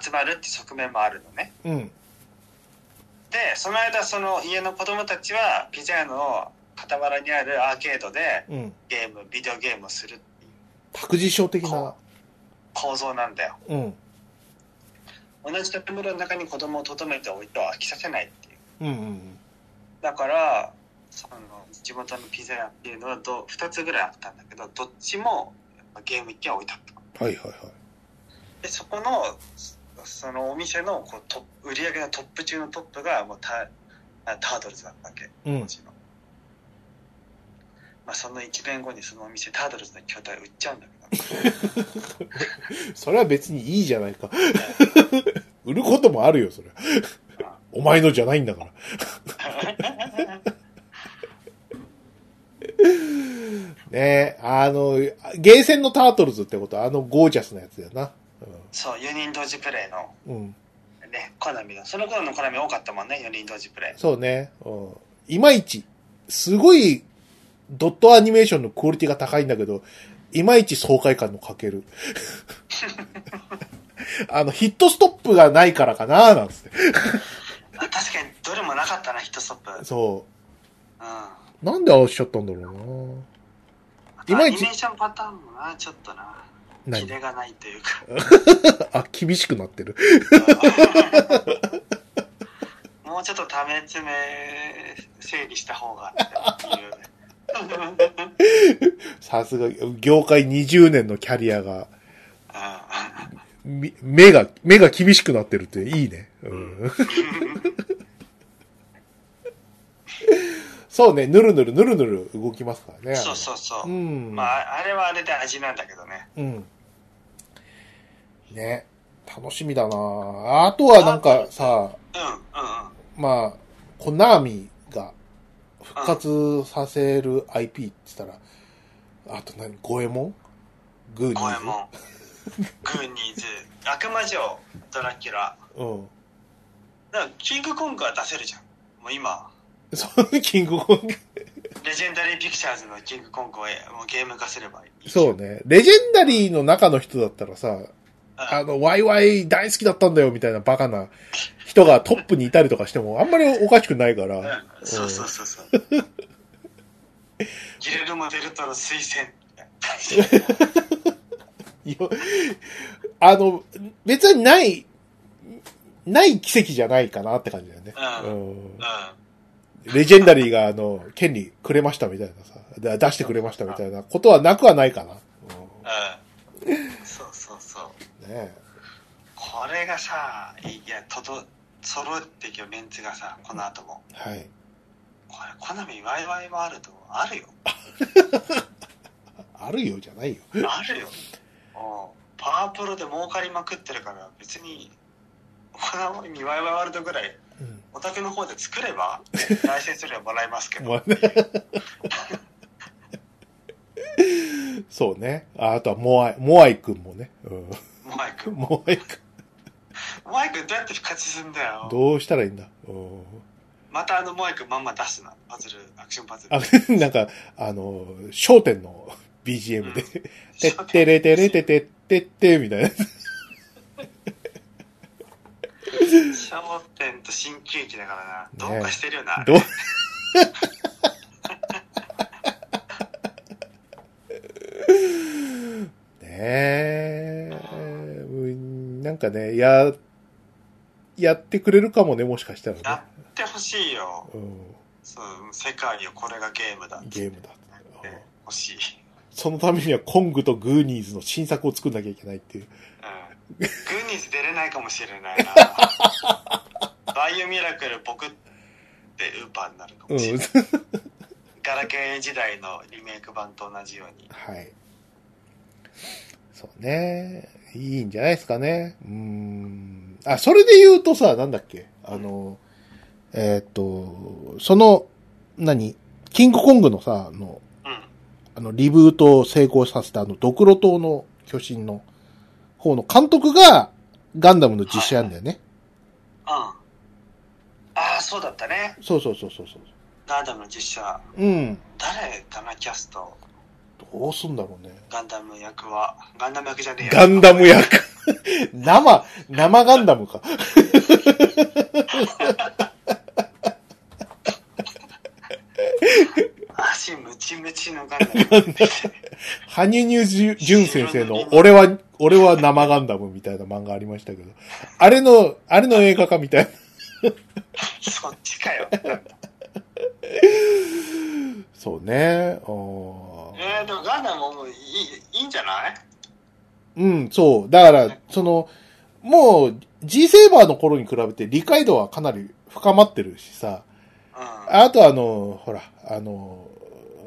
集まるって側面もあるのね。うん。で、その間、その家の子供たちは、ピザ屋の傍らにあるアーケードでうん。ゲーム、ビデオゲームをするっていう託児所的な。構造なんだよ。うん。同じ建物の中に子供を留めておいては飽きさせないっていう。うんうんだから、その地元のピザ屋っていうのはど2つぐらいあったんだけど、どっちもゲーム機は置いてあった。はいはいはい。で、そこの、そのお店のこうトップ売り上げのトップ中のトップがもうタあタートルズだったわけ、うん。まあ、その1年後にそのお店タートルズの筐体売っちゃうんだけど、それは別にいいじゃないか。売ることもあるよ、それ。お前のじゃないんだから。ねえ、あの、ゲーセンのタートルズってことはあのゴージャスなやつだよな。そう、4人同時プレイのうん。うん。ね、コナミの、その頃のコナミ多かったもんね、4人同時プレイ。そうね。うん。いまいち、すごい、ドットアニメーションのクオリティが高いんだけど、いまいち爽快感の欠ける。あの、ヒットストップがないからかななんつって。あ確かにどれもなかったな、ヒットストップ。うん。そう。あなんでああしちゃったんだろういまいちアニメーションパターンもな、ちょっとな、な。キレがないというか。あ、厳しくなってる。もうちょっとため詰め整理した方がっていう。さすが、業界20年のキャリアが、目が、目が厳しくなってるっていいね。うん、そうね、ぬるぬるぬるぬる動きますからね。そうそうそう。うん。まあ、あれはあれで味なんだけどね。うん。ね。楽しみだなあとはなんかさ、うん、うん、うん。まあ、コナーミが復活させる IP って言ったら、あと何？ゴエモン？グーニーズ？ゴエモン、グーニーズ、悪魔城、ドラキュラ、うん。だからキングコングは出せるじゃん。もう今、そう、キングコング。レジェンダリーピクチャーズのキングコングをもうゲーム化すればいい。そうね。レジェンダリーの中の人だったらさ、うん。あの、ワイワイ大好きだったんだよみたいなバカな人がトップにいたりとかしても、あんまりおかしくないから。うんそうそうそうそう。ギレルモ・デルトロ推薦。あの、別にない、ない奇跡じゃないかなって感じだよね。うん。レジェンダリーがあの、権利くれましたみたいなさ、だ出してくれましたみたいなことはなくはないかな。う。ん、ねこれがさ、いや、とど、揃ってきよ、メンツがさ、この後も。え。はい。これ、コナミワイワイワールドあるよ。あるよじゃないよ。あるよ。おパワープロで儲かりまくってるから、別に、コナミワイワイワールドぐらい、うん。お宅の方で作れば、ライセンス料もらえますけど。そうね。ああとはモアイ、モアイくんもね。うん。モアイ君。モアイくモアイ君どうやって復活するんだん。よ。どうしたらいいんだ？うん。またあのモアイ君まんま出すな。パズル、アクションパズル。あ、なんか、あの、笑点の BGM で、てってれてれててってって、みたいな。笑点と新喜劇だからな。ねどうかしてるよな。どうねえ、うんなんかね、や、やってくれるかもね、もしかしたらやね。ってほしいよ。うん、そう、世界よ、これがゲームだ。ゲームだ。欲しい。そのためにはコングとグーニーズの新作を作んなきゃいけないっていう。うん。グーニーズ出れないかもしれないな。バイオミラクル僕ってウーパーになるかうんもしれない。。ガラケー時代のリメイク版と同じように。はい。そうね。いいんじゃないですかね。うーん。あ、それで言うとさ、なんだっけ？あの、えーっと、その、何？キングコングのさ、あの、うん。あの、リブートを成功させたあの、ドクロ島の巨神の方の監督がガンダムの実写やんだよね。うん。ああ、そうだったね。そうそうそうそうそう。ガンダムの実写。うん。誰かな、キャスト。どうすんだろうね。ガンダム役は。ガンダム役じゃねえや。ガンダム役。生、生ガンダムか。足ムチムチのガンダム。羽生入潤先生の、俺は、俺は生ガンダムみたいな漫画ありましたけど、あれの、あれの映画化みたいな。そっちかよ。そうね。あーえー、でもガンダムもいいいいんじゃない？うん、そう。だから、その、もう、G セーバーの頃に比べて理解度はかなり深まってるしさ。うん。あとあの、ほら、あの、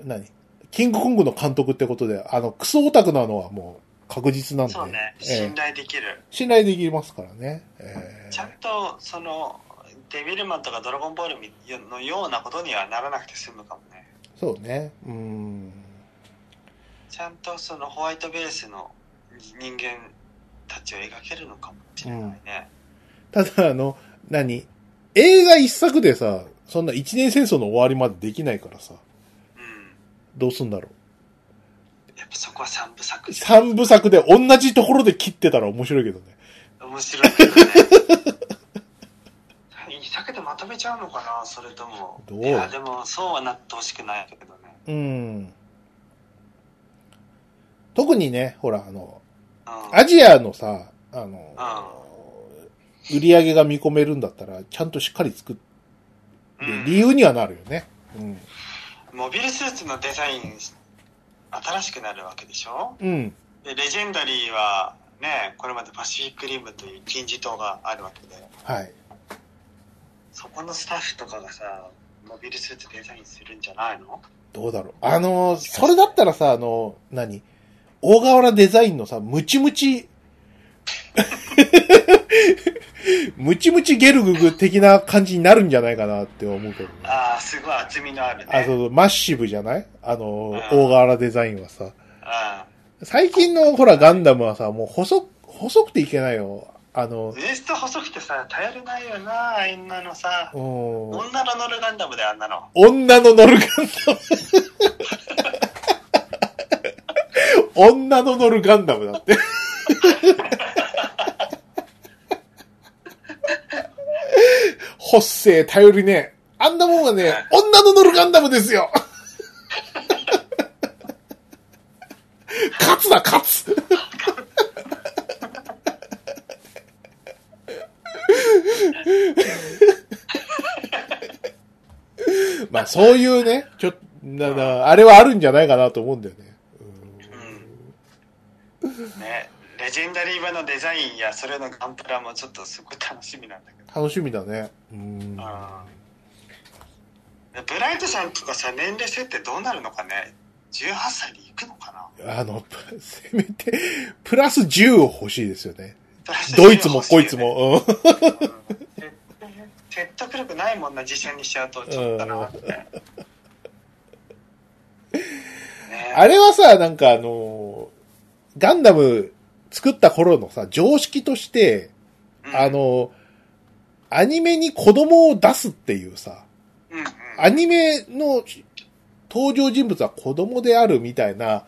何？キングコングの監督ってことで、あの、クソオタクなのはもう確実なんで。そうね。ええ信頼できる。信頼できますからね。ええちゃんと、その、デビルマンとかドラゴンボールのようなことにはならなくて済むかもね。そうね。うん。ちゃんとそのホワイトベースの人間たちを描けるのかもしれないね。ただ、あの、何？映画一作でさ、そんな一年戦争の終わりまでできないからさ、うん。どうすんだろう？やっぱそこは三部作三部作で同じところで切ってたら面白いけどね。面白い けどね。一作でまとめちゃうのかなそれとも。どう？いや、でもそうはなってほしくないけどね。うん。特にね、ほら、あの、うん。アジアのさ、あの、う売り上げが見込めるんだったら、ちゃんとしっかり作って、うん理由にはなるよね。うん。モビルスーツのデザイン、新しくなるわけでしょ？うん。で、レジェンダリーは、ね、これまでパシフィックリムという金字塔があるわけで、はい。そこのスタッフとかがさ、モビルスーツデザインするんじゃないの？どうだろう。あの、それだったらさ、あの、何？大河原デザインのさ、ムチムチ、ムチムチゲルググ的な感じになるんじゃないかなって思うけどね。ああ、すごい厚みのあるね。あ、そうそう、マッシブじゃない？あの、ん大河原デザインはさ。あ最近のほらガンダムはさ、もう細く、細くていけないよ。あの、ウエスト細くてさ、頼りないよな、あんなのさ。うん女の乗るガンダムであんなの。女の乗るガンダム。女の乗るガンダムだって。ほっせえ、頼りねえ。あんなもんはね、女の乗るガンダムですよ。勝つだ、勝つ。まあ、そういうね、ちょっと、あれはあるんじゃないかなと思うんだよね。うん。ね、レジェンダリー版のデザインやそれのガンプラもちょっとすごい楽しみなんだけど。楽しみだね。うん。ブライトさんとかさ、年齢設定どうなるのかね ?18 歳で行くのかな？あの、せめて、プラス10を欲しいですよね。ドイツもこいつ。も。うんうん説得力ないもんな、実践にしちゃうと、ちょっとなって。ねあれはさ、なんかあの、ガンダム作った頃のさ、常識として、うんあ、の、アニメに子供を出すっていうさ、アニメの登場人物は子供であるみたいな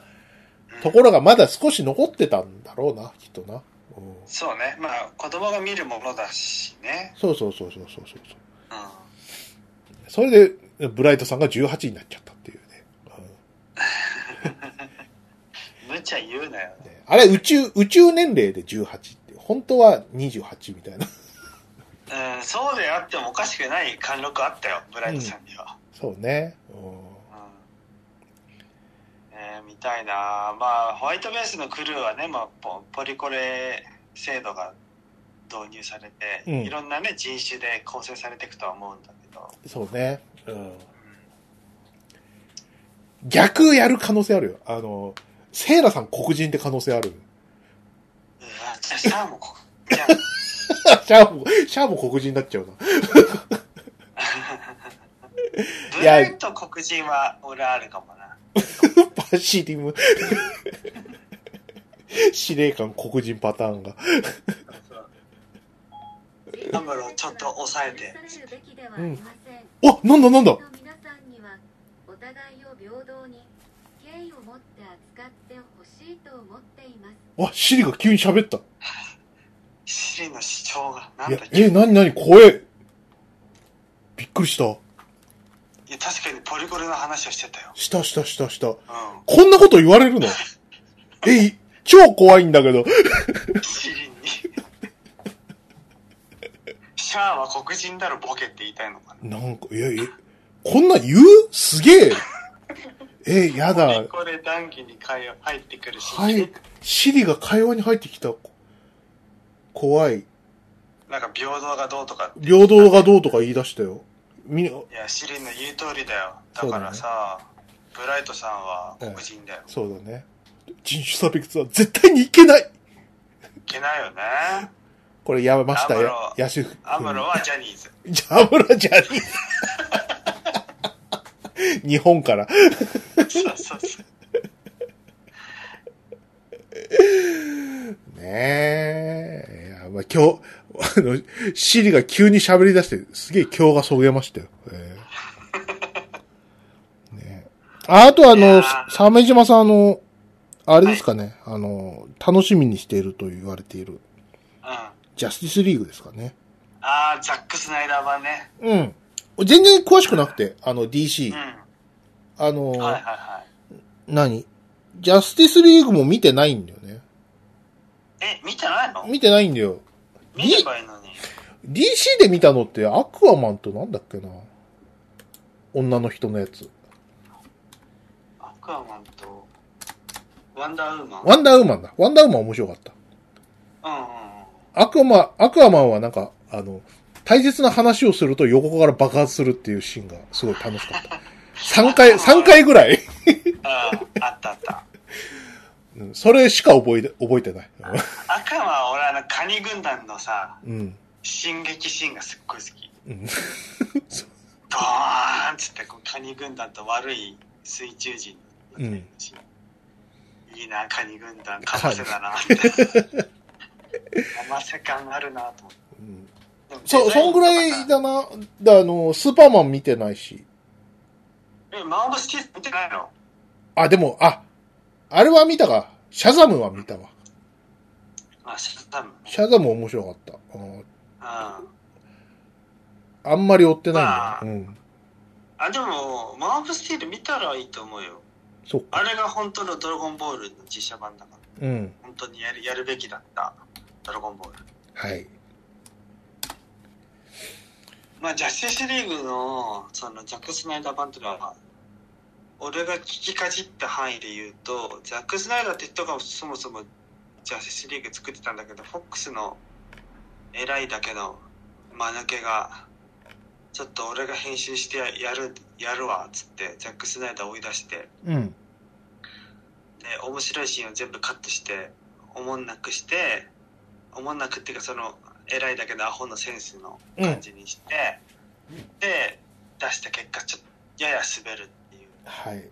ところがまだ少し残ってたんだろうな、きっとな。うん、そうね。まあ、子供が見るものだしね。そうそうそうそうそうそう。うん。それで、ブライトさんが18になっちゃったっていうね。無茶言うなよ。あれ、宇宙、宇宙年齢で18って、本当は28みたいな。うん、そうであってもおかしくない貫禄あったよ、ブライトさんには。そうね。ううんえー見たいなまあホワイトベースのクルーはね、まあ、ポポリコレ制度が導入されて、うんいろんなね人種で構成されていくとは思うんだけど、んそうね。うん。逆やる可能性あるよ。あの、セイラさん黒人って可能性ある？うわじゃあシャアもこじゃシャアも、シャアも黒人になっちゃうな。あ ブライト黒人は俺あるかもなパシリム。司令官黒人パターンが。ナムロをちょっと抑えてうんあ、なんだなんだ皆さんにはお互いを平等に敬意を持ってあ、シリが急に喋った。シリの主張がないんだっ、けやえ、なになに怖え。びっくりした。いや確かにポリコレの話をしてたよ、したしたしたした。うこんなこと言われるの？え、い超怖いんだけど。ん、シリにシャアは黒人だろボケって言いたいのかななんか、いや、え、こんなん言う？すげえ。え、やだポリ。コレ談義に会話入ってくるし、はい。シリが会話に入ってきた。怖い。なんか平等がどうとか平等がどうとか言い出したよ。みいやシリの言う通りだよだからさ、ブライトさんは黒人だよ、いそうだね。人種差別は絶対にいけないけないよねこれやアムロ、やしふ。アムロはジャニーズ ジャムラジャニー。日本から。そうそうそうねえ。いや、まあ、今日、あの、シリが急に喋り出して、すげえ今日がそげましたよ。ええねえああとあの鮫島さんあの、あれですかね、あの、楽しみにしていると言われている、うんジャスティスリーグですかね。ああザック・スナイダー版ねうん。全然詳しくなくて、あの、DC。うんあの、はいはいはい何？ジャスティスリーグも見てないんだよね。え見てないの？見てないんだよ。見ればいいのに DC で見たのってアクアマンとなんだっけな？女の人のやつ。アクアマンとワンダーウーマン？ワンダーウーマンだ。ワンダーウーマン面白かった。うんうんうんアクアマン、アクアマンはなんか、あの、大切な話をすると横から爆発するっていうシーンがすごい楽しかった。3回、三回ぐらい。ああったあった うんそれしか覚えて、覚えてない。アクアマンは俺あのカニ軍団のさうん。進撃シーンがすっごい好きうん。ドーンっつってこうカニ軍団と悪い水中人のシーンいいなカニ軍団かませだなって生瀬感あるなと思って。そ、そんぐらいだな。だあの、スーパーマン見てないし。え、マーブスティ見てないの？あ、でも、あ、あれは見たか。シャザムは見たわ。あ、シャザム。シャザム面白かった。うんうん。あんまり追ってないんまあだよ。うん。あ、でも、マーブスティール見たらいいと思うよ。そっか。あれが本当のドラゴンボールの実写版だから。うん。本当にやるやるべきだったドラゴンボール。はい。まあ、ジャスティスリーグの、その、ジャック・スナイダー版っていうのは、俺が聞きかじった範囲で言うと、ジャック・スナイダーって人がそもそもジャスティスリーグ作ってたんだけど、フォックスの偉いだけの間抜けが、ちょっと俺が編集してややる、やるわ、つって、ジャック・スナイダー追い出して、うん。で、面白いシーンを全部カットして、おもんなくして、おもんなくっていうかその、偉いだけのアホのセンスの感じにして、で、出した結果、ちょっと、やや滑るっていうはい。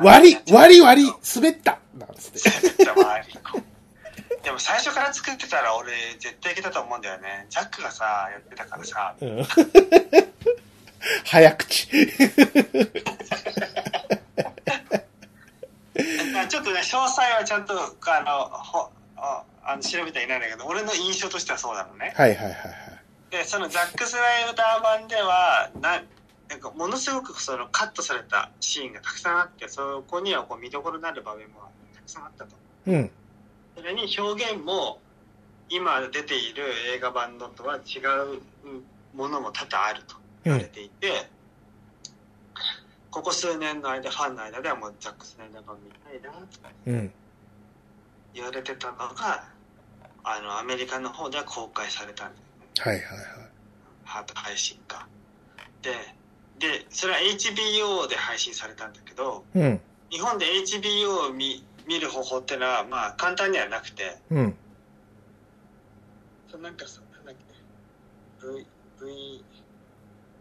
割り割り割り、滑ったなんつって。滑った割りでも最初から作ってたら俺絶対いけたと思うんだよね。ジャックがさ、やってたからさ、うん。早口。ちょっとね、詳細はちゃんと、あの、ほああの調べてはいないんだけど、俺の印象としてはそうなのね。はいはいはいはい。で、そのザック・スナイダー版では、ななんかものすごくそのカットされたシーンがたくさんあって、そこにはこう見どころになる場面もたくさんあったと。うん。それに表現も今出ている映画版のとは違うものも多々あると言われていて、ここ数年の間、ファンの間ではもうザック・スナイダー版見たいなとかうん。言われてたのが、あの、アメリカの方では公開されたんだよね。はいはいはい。ハート配信が。で、で、それは HBO で配信されたんだけど、うん。日本で HBO を見見る方法ってのは、まあ簡単にはなくて、うん。そのなんかさ、なんだっけ、V、V、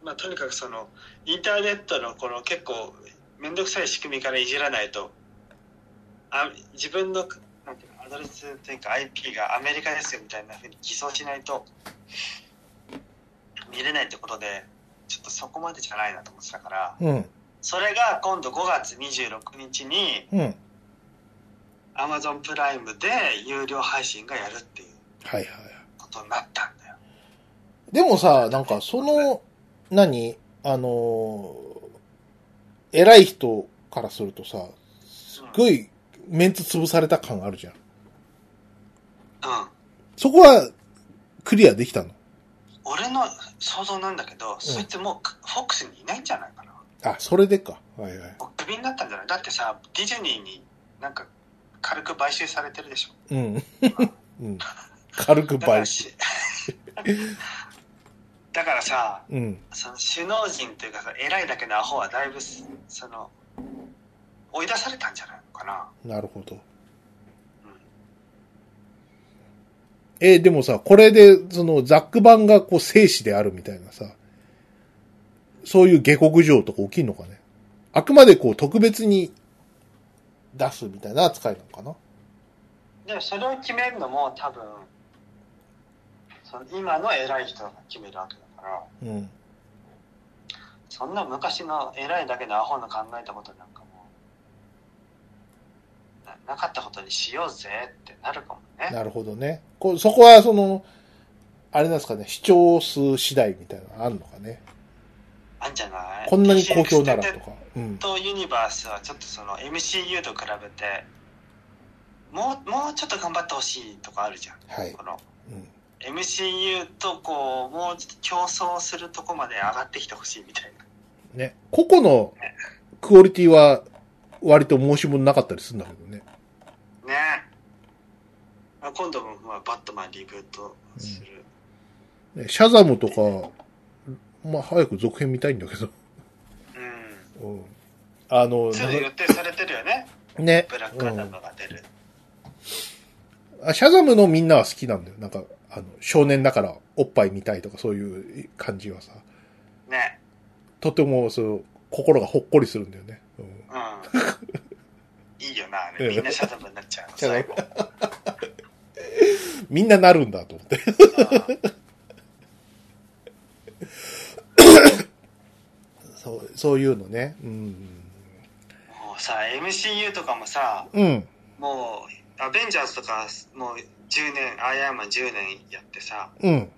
まあとにかくその、インターネットのこの結構めんどくさい仕組みからいじらないと、あ自分の、ドレスというか IP がアメリカですよみたいなふうに偽装しないと見れないってことで、ちょっとそこまでじゃないなと思ってたから、うん。それが今度5月26日にうん。Amazon プライムで有料配信がやるっていうはいはい。ことになったんだよ。でもさ、なんかその、何？あのー、偉い人からするとさ、すっごいメンツ潰された感あるじゃん。うん。そこはクリアできたの？俺の想像なんだけど、そいつもうフォックスにいないんじゃないかな。あ、それでか。はいはい。クビになったんじゃない？だってさ、ディズニーになんか軽く買収されてるでしょ。うん。うん。軽く倍。だからしだからさ、うん。その首脳陣というかさ、偉いだけのアホはだいぶ、その、追い出されたんじゃないのかな。なるほど。うんえーでもさ、これで、その、ザック版がこう、生死であるみたいなさ、そういう下克上とか起きんのかね。あくまでこう、特別に出すみたいな扱いなのかな。でもそれを決めるのも多分、その今の偉い人が決めるわけだから、うん。そんな昔の偉いだけのアホの考えたことなんななかったことにしようぜってなるかもね。なるほどね。こうそこは、その、あれなんですかね、視聴数次第みたいなのあんのかね。あんじゃないこんなに好評ならとか。うん。とユニバースはちょっとその MCU と比べてもうもうちょっと頑張ってほしいとかあるじゃん。はい。このうん。MCU とこうもうちょっと競争するとこまで上がってきてほしいみたいな。ね。個々のクオリティは割と申し分なかったりするんだけどね。ねまあ今度もまあバットマンリブートする。ねシャザムとか、まあ早く続編見たいんだけど。うん。うん。あの、すぐ予定されてるよね。ね。ブラックアダムが出る。うんあシャザムのみんなは好きなんだよ。なんか、あの、少年だからおっぱい見たいとかそういう感じはさ。ね。とても、そう、心がほっこりするんだよね。うん。うん。いいよな。みんなシャザムになっちゃう 最後。みんななるんだと思って。そう、そういうのね。うん。もうさ MCU とかもさうん。もうアベンジャーズとかもう10年アイアンマン10年やってさうん。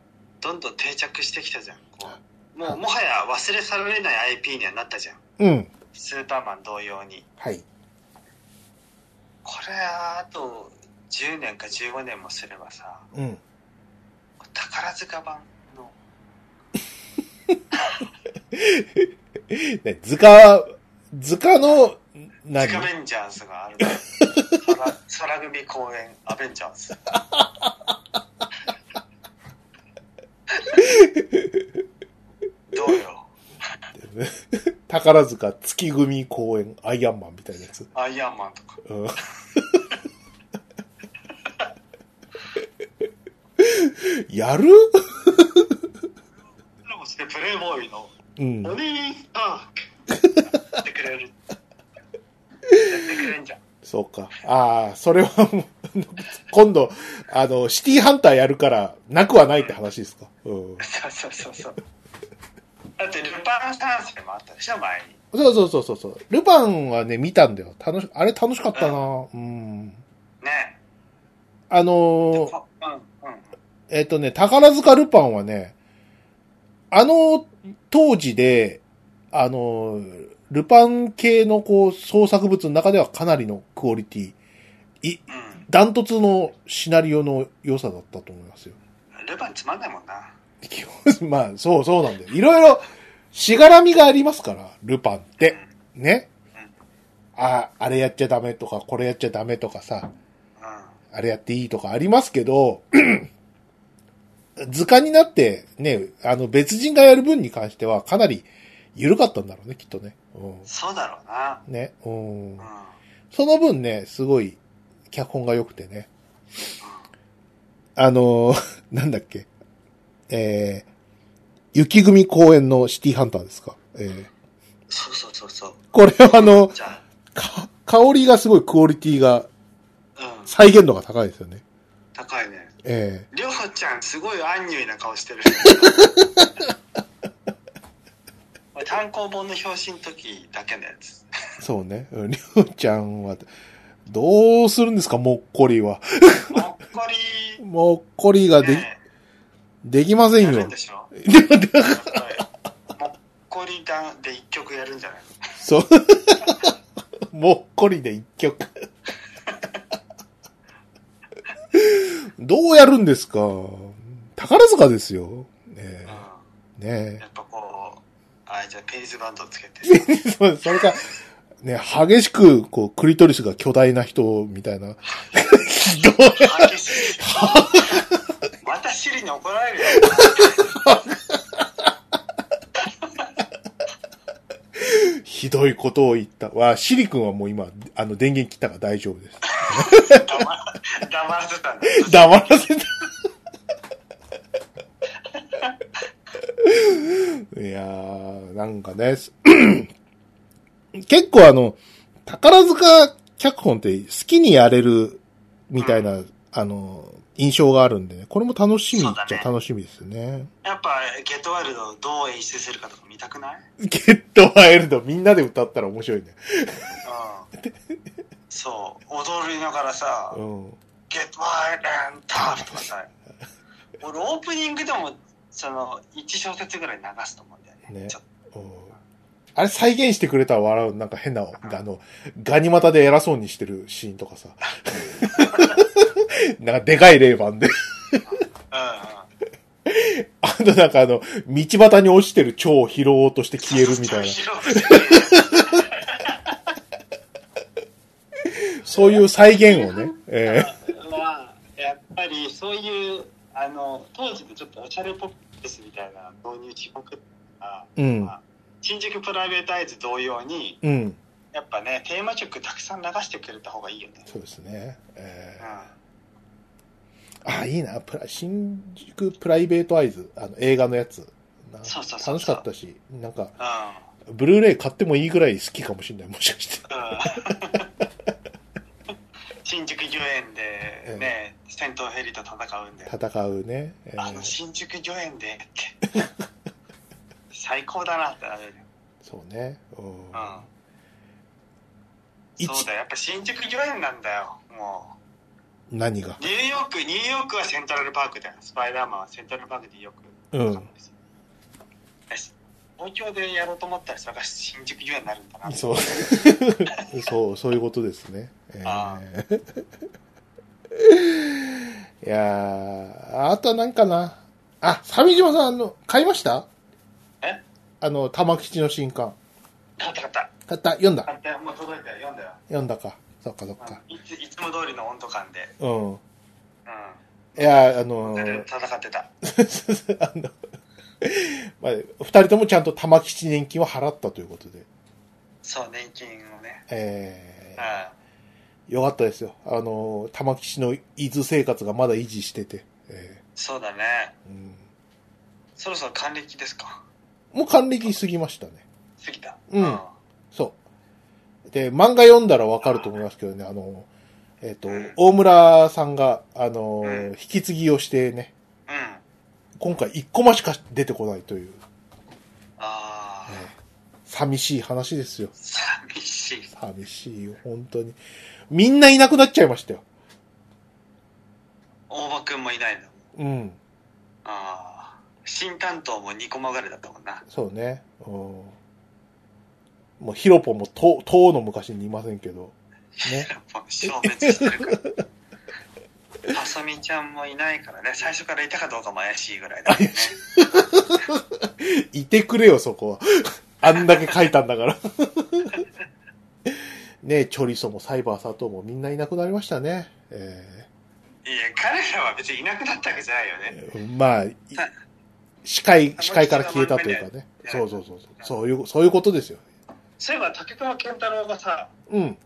どんどん定着してきたじゃんこうもうもはや忘れ去られない IP にはなったじゃんうん。スーパーマン同様にはい。これあと10年か15年もすればさうん。宝塚版の。ね、図鑑、図鑑の、何？アベンジャーズがある。空空組公演アベンジャーズ。どうよ？宝塚月組公演アイアンマンみたいなやつ。アイアンマンとかうん やる？でもしてプレイボーイのうんお。兄さんやってくれるやってくれんじゃんそうか。ああ、それはもう、今度、あの、シティハンターやるから、なくはないって話ですか？うん。そうそうそうそうだってルパン三世もあったでしょ前にそうそうそうそうそう。ルパンはね、見たんだよ。楽し、あれ楽しかったなうん。ねあのーうんうんえっ、とね、宝塚ルパンはね、あの当時で、あのールパン系のこう、創作物の中ではかなりのクオリティ。い、うんダントツのシナリオの良さだったと思いますよ。ルパンつまんないもんな まあ、そうそうなんだよ。いろいろ、しがらみがありますから、ルパンって。ね。あ、あれやっちゃダメとか、これやっちゃダメとかさ、うんあれやっていいとかありますけど、図鑑になって、ね、あの別人がやる分に関してはかなり緩かったんだろうね、きっとね。うそうだろうな。ん。ね。うんうん。。その分ね、すごい、脚本が良くてね。あのー なんだっけ。えー、雪組公演のシティハンターですか？えー、そうそうそうそう。これはあの、か、香りがすごいクオリティが、あ、うん。再現度が高いですよね。高いね。えりょうちゃん、すごいアンニュイな顔してる。俺単行本の表紙の時だけのやつ。ー、そうね。うんりょうちゃんは、どうするんですか、もっこりは。もっこり、もっこりがで、ね、できませんよやるんで。しょ？でもでももっこりだで一曲やるんじゃないそう。もっこりで一曲。どうやるんですか宝塚ですよ。ねうん。え。ねやっぱこう、あじゃあページバンドつけて。え。そうそれか、ね激しく、こう、クリトリスが巨大な人みたいな。ひどい。激しい。シリに怒られるよ。ひどいことを言った。わ、シリ君はもう今、あの、電源切ったから大丈夫です。黙黙らせたんだ。黙らせた。いやー、なんかね、す結構あの、宝塚脚本って好きにやれるみたいな、あの、印象があるんでね、これも楽しみっちゃ楽しみですよね。やっぱ、ゲットワイルドをどう演出するかとか見たくない？ゲットワイルドみんなで歌ったら面白いね。うん。そう。踊りながらさう、ん。ゲットワイルドタとかさ、俺オープニングでも、その、1小節ぐらい流すと思うんだよね。ねちょっとうんあれ再現してくれたら笑う。なんか変な、あの、ガニ股で偉そうにしてるシーンとかさ。なんかでかい霊板で。あとなんかあの、道端に落ちてる蝶を拾おうとして消えるみたいな。そういう再現をね。えまあ、やっぱりそういう、あの、当時のちょっとおしゃれポップスみたいな導入しまくっうんま。あ新宿プライベートアイズ同様に、うん。やっぱね、テーマ曲たくさん流してくれた方がいいよね。そうですね。えうえあ、いいな。プラ、新宿プライベートアイズ。あの、映画のやつ。なそうそうそう楽しかったし、なんか、ん。ブルーレイ買ってもいいぐらい好きかもしれない。もしかして。うん。うん。新宿御苑でね、世戦闘ヘリと戦うんで。戦うね。えーあの、新宿御苑でって。最高だなってなるよ。そうね。うんうん。一そうだよ。やっぱ新宿御苑なんだよ。も何が？う。ニューヨーク、ニューヨークはセントラルパークだよ。スパイダーマンはセントラルパークでよく。うん。東京でやろうと思ったらそれが新宿になるんだな。そう。そう、そういうことですね。えーあ いやーあとは何かな？あ、鮫島さん、あの、買いました？え？あの、玉吉の新刊。買った買った。買った読んだ？買ったよ。もう届いたよ。読んだよ。読んだか。そっかそっか。いついつも通りの温度感で。うん。ういや、あん。のでー、戦ってた。あの、まあ、二人ともちゃんと玉吉年金を払ったということで。そう、年金をね。えうん。ー、よかったですよ。あのー、玉吉の伊豆生活がまだ維持してて。えそうだね。ーうん、そろそろ還暦ですか？もう還暦過ぎましたね。過ぎた。うん。で、漫画読んだらわかると思いますけどね、あの、えっ、と、大村さんが、あの、うん引き継ぎをしてね、うん。今回1コマしか出てこないという、ああ、えー寂しい話ですよ。寂しい。寂しいよ、本当に。みんないなくなっちゃいましたよ。大場くんもいないの？うん。ああ。新担当も2コマぐらいだったもんな。そうね。うん。もうヒロポもと、とうの昔にいませんけど。ね。もう消滅してるから。ちゃんもいないからね。最初からいたかどうかも怪しいぐらいだよね。いてくれよ、そこは。あんだけ書いたんだから。ねチョリソもサイバー佐藤もみんないなくなりましたね。えいや、彼らは別にいなくなったわけじゃないよね。ーまあ、い視界、視界から消えたというかね。ねそうそうそうそう。そういう、そういうことですよ。そういえば、竹熊健太郎がさ、うん。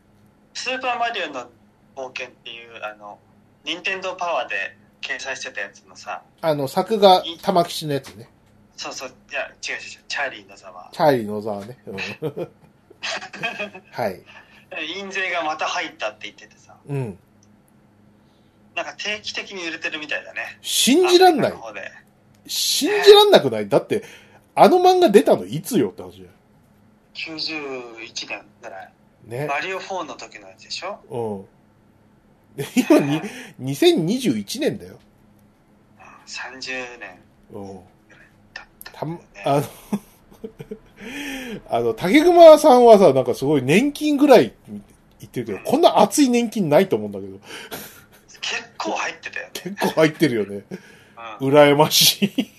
スーパーマリオの冒険っていう、あの、任天堂パワーで掲載してたやつのさ、あの、作画、玉吉のやつね。そうそう、いや、違う違うチャーリーのざわ。チャーリー野沢ね。うん はい。印税がまた入ったって言っててさ、うん。なんか定期的に売れてるみたいだね。信じらんない信じらんなくない？だって、あの漫画出たのいつよって話じ91年ぐらい。ね。マリオ4の時のやつでしょ？うん。で今に、2021年だよ。うん ?30 年うん。た。あの、あの、竹熊さんはさ、なんかすごい年金ぐらい言ってるけど、こんな熱い年金ないと思うんだけど、結構入ってたよね。結構入ってるよね。うん、羨ましい。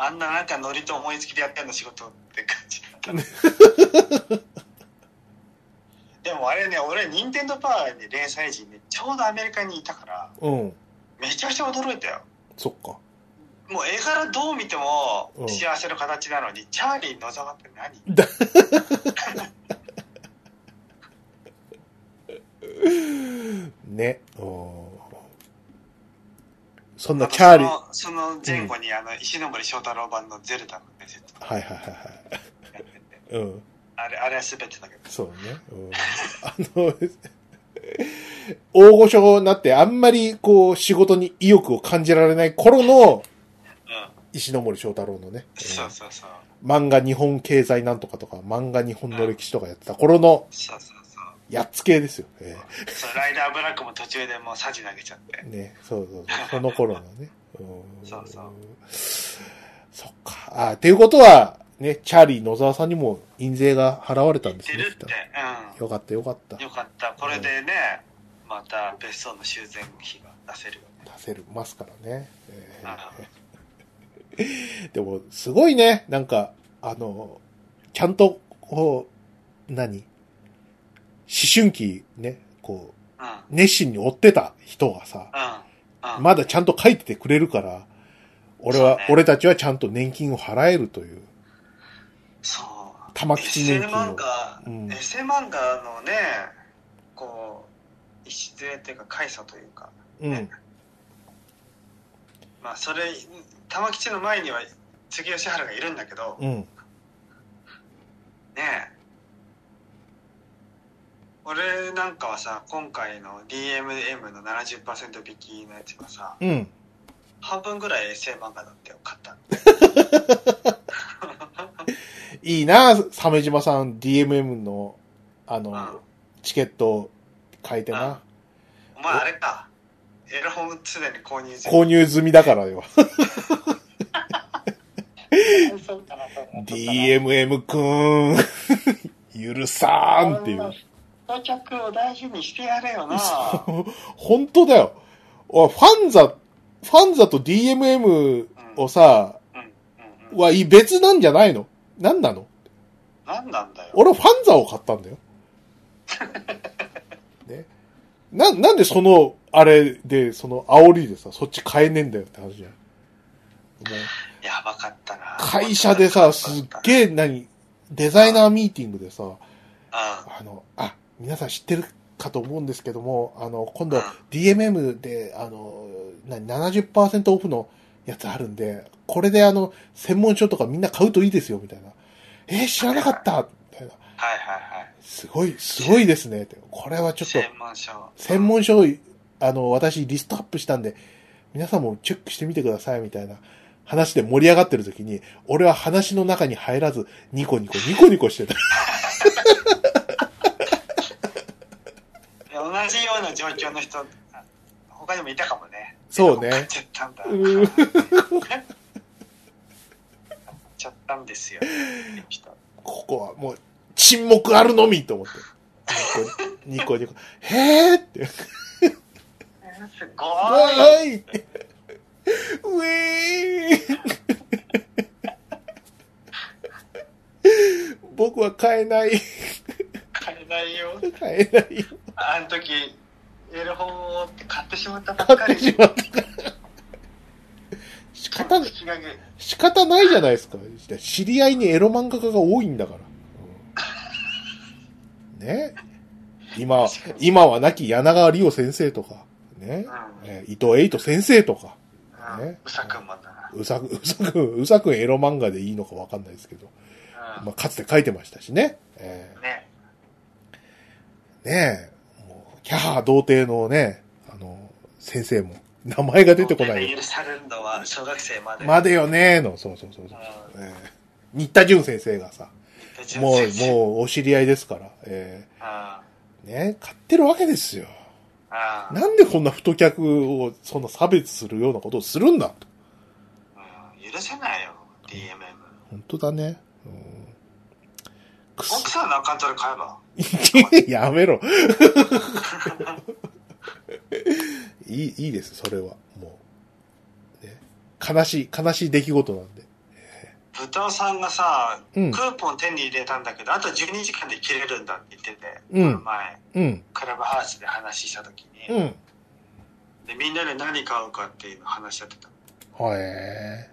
あんななんかノリと思いつきでやってんの仕事って感じだったね。でもあれね、俺、ニンテンドーパワーで連載時ね、ちょうどアメリカにいたから、うん。めちゃくちゃ驚いたよ。そっか。もう絵柄どう見てもうん幸せの形なのに、チャーリー野沢って何？ね。うんそんなチャーリー、はその前後に、あの石森章太郎版のゼルダの伝説いはいはいはい。やってて。うん。あれあれは全てだけど。そうね。うん、あの、大御所になってあんまりこう仕事に意欲を感じられない頃のうん。石ノ森章太郎のね、うんそうそう。そう漫画日本経済なんとかとか漫画日本の歴史とかやってた頃のそうそうやっつ系ですよ。えそうライダーブラックも途中でもうサジ投げちゃってえね、そうそうそう。その頃のね。うんそうそうそっか。あ、っていうことは、ね、チャーリー野沢さんにも印税が払われたんですね。ってきっとよかったよかった。うんよかったこれでねまた別荘の修繕費が出せるよね出せるますからね。えあー でも、すごいね。なんか、あの、ちゃんと、こう、何？思春期ね、こう、うん。熱心に追ってた人がさ、まだちゃんと書いててくれるから、俺は、ね。俺たちはちゃんと年金を払えるという。そう。玉吉年金を。エッセイ漫画、うん。エッセイ漫画のねこう礎っていうか開祖というかうん。まあそれ玉吉の前には杉吉原がいるんだけど、ねうん。え俺なんかはさ今回の DMM の70%引きのやつはさうん。半分ぐらいエッセイ漫画だってよ買ったの いいな、鮫島さん、DMM の、あの、うんチケット変えてな。お前あれかエロ本すでに購入済み購入済みだからよ。DMM くーん、許さーんっていう。到着を大事にしてやれよな。本当だよ。おいファンザ、ファンザと DMM をさ、うんうんうん。はい別なんじゃないの？何なの？何なんだよ。俺はファンザを買ったんだよ。ね。な、なんでその、あれで、その煽りでさ、そっち買えねえんだよって話じゃん。やばかったな。会社でさ、すっげえ、何、デザイナーミーティングでさ、うんあの、あ、皆さん知ってるかと思うんですけども、あの、今度うん DMM で、あの、何、70%オフのやつあるんで、これであの、専門書とかみんな買うといいですよ、みたいな。えー知らなかったみたいな。はいはいはいすごい、すごいですね。ってこれはちょっと、専門書専門書を、あの、私リストアップしたんで、皆さんもチェックしてみてください、みたいな話で盛り上がってる時に、俺は話の中に入らず、ニコニコ、ニコニコしてた。同じような状況の人他にもいたかもね。そうね。買っちゃったんだうん買っちゃったんですよ。人ここはもう、沈黙あるのみと思って。ニコニコ、へーって、すごわいーいって、うえー。僕は買えない。買えないよ。買えないよ。あの時エロ本を買ってしまったばっかり。買ってしまった。仕方仕方ないじゃないですか。知り合いにエロ漫画家が多いんだから。うんね今、今は亡き柳川理央先生とか、ね、うん。えー伊藤エイト先生とか、うん。ね。うさくんもだな。うさく、うさくん、うさくんエロ漫画でいいのかわかんないですけど、うん。まあ、かつて書いてましたしね。えねーねえ、もう、キャハ童貞のね、あの、先生も、名前が出てこない。許されるのは小学生までまでよねーの、そうそうそうそう。新田淳先生がさ、もう、うもう、お知り合いですから、えあーね、買ってるわけですよ。あなんでこんな太客を、そんな差別するようなことをするんだと。うん許せないよ DMM 本当だね。うん、奥さんのアカウントで買えば？やめろ。いい、いいです、それは。もう。ね。悲しい、悲しい出来事なんで。豚尾さんがさうんク。ーポン手に入れたんだけどあと12時間で切れるんだって言ってて、うんこの前うん。クラブハウスで話した時に、うん。でみんなで何買うかっていうの話し合ってたはえ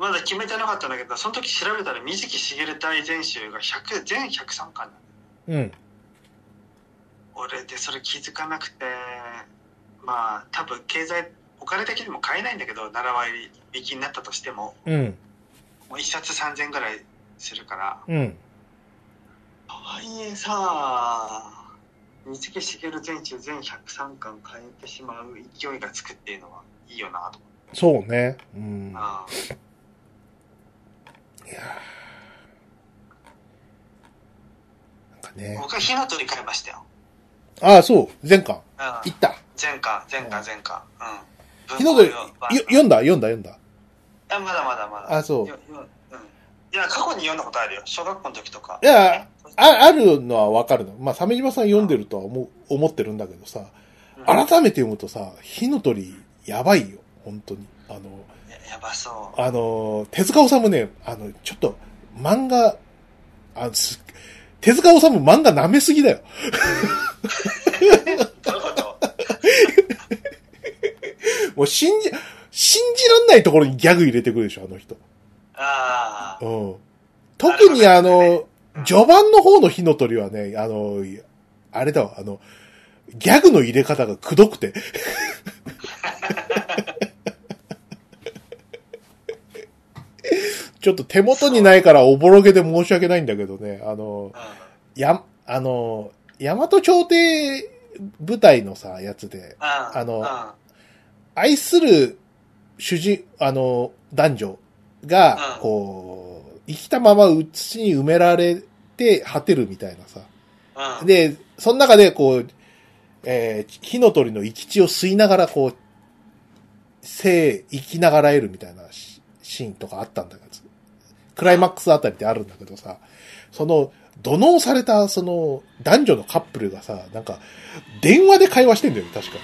まだ決めてなかったんだけどその時調べたら水木しげる大全集が100全103巻なのー。うん。俺でそれ気づかなくてまあ多分経済お金的にも買えないんだけど7割引きになったとしてもうん。もう1冊3000円ぐらいするからうん。とはいえさ水木しげる全集全103巻買えてしまう勢いがつくっていうのはいいよなと思ってそうね。うん。あいやーなんかね。僕は火の鳥買いましたよ、ああ、そう。前巻。うん、行った。前巻前巻前巻うん火の鳥、読んだ？読んだ？読んだ？あまだまだまだあそういや過去に読んだことあるよ小学校の時とかいや、あ、あるのはわかるの。まあ、鮫島さん読んでるとは思う、思ってるんだけどさ、うん改めて読むとさ、火の鳥、やばいよ。本当に。あの、ややばそうあの、手塚治虫ね、あの、ちょっと、漫画、あす手塚治虫漫画舐めすぎだよ。どういうこと？もう信じ、信じらんないところにギャグ入れてくるでしょ、あの人。ああうん。特にあの、序盤の方の火の鳥はね、あの、あれだわ、あの、ギャグの入れ方がくどくて。ちょっと手元にないからおぼろげで申し訳ないんだけどね、あの、うや、あの、大和朝廷舞台のさ、やつで、ああ。のうん、愛する主人、あの、男女がう、んこう、生きたまま土に埋められて果てるみたいなさ。うん。で、その中でこう、えー火の鳥の生き血を吸いながらこう、生、生きながらえるみたいなシシーンとかあったんだけど、クライマックスあたりであるんだけどさ、その、土のされたその男女のカップルがさ、なんか、電話で会話してんだよね、確か。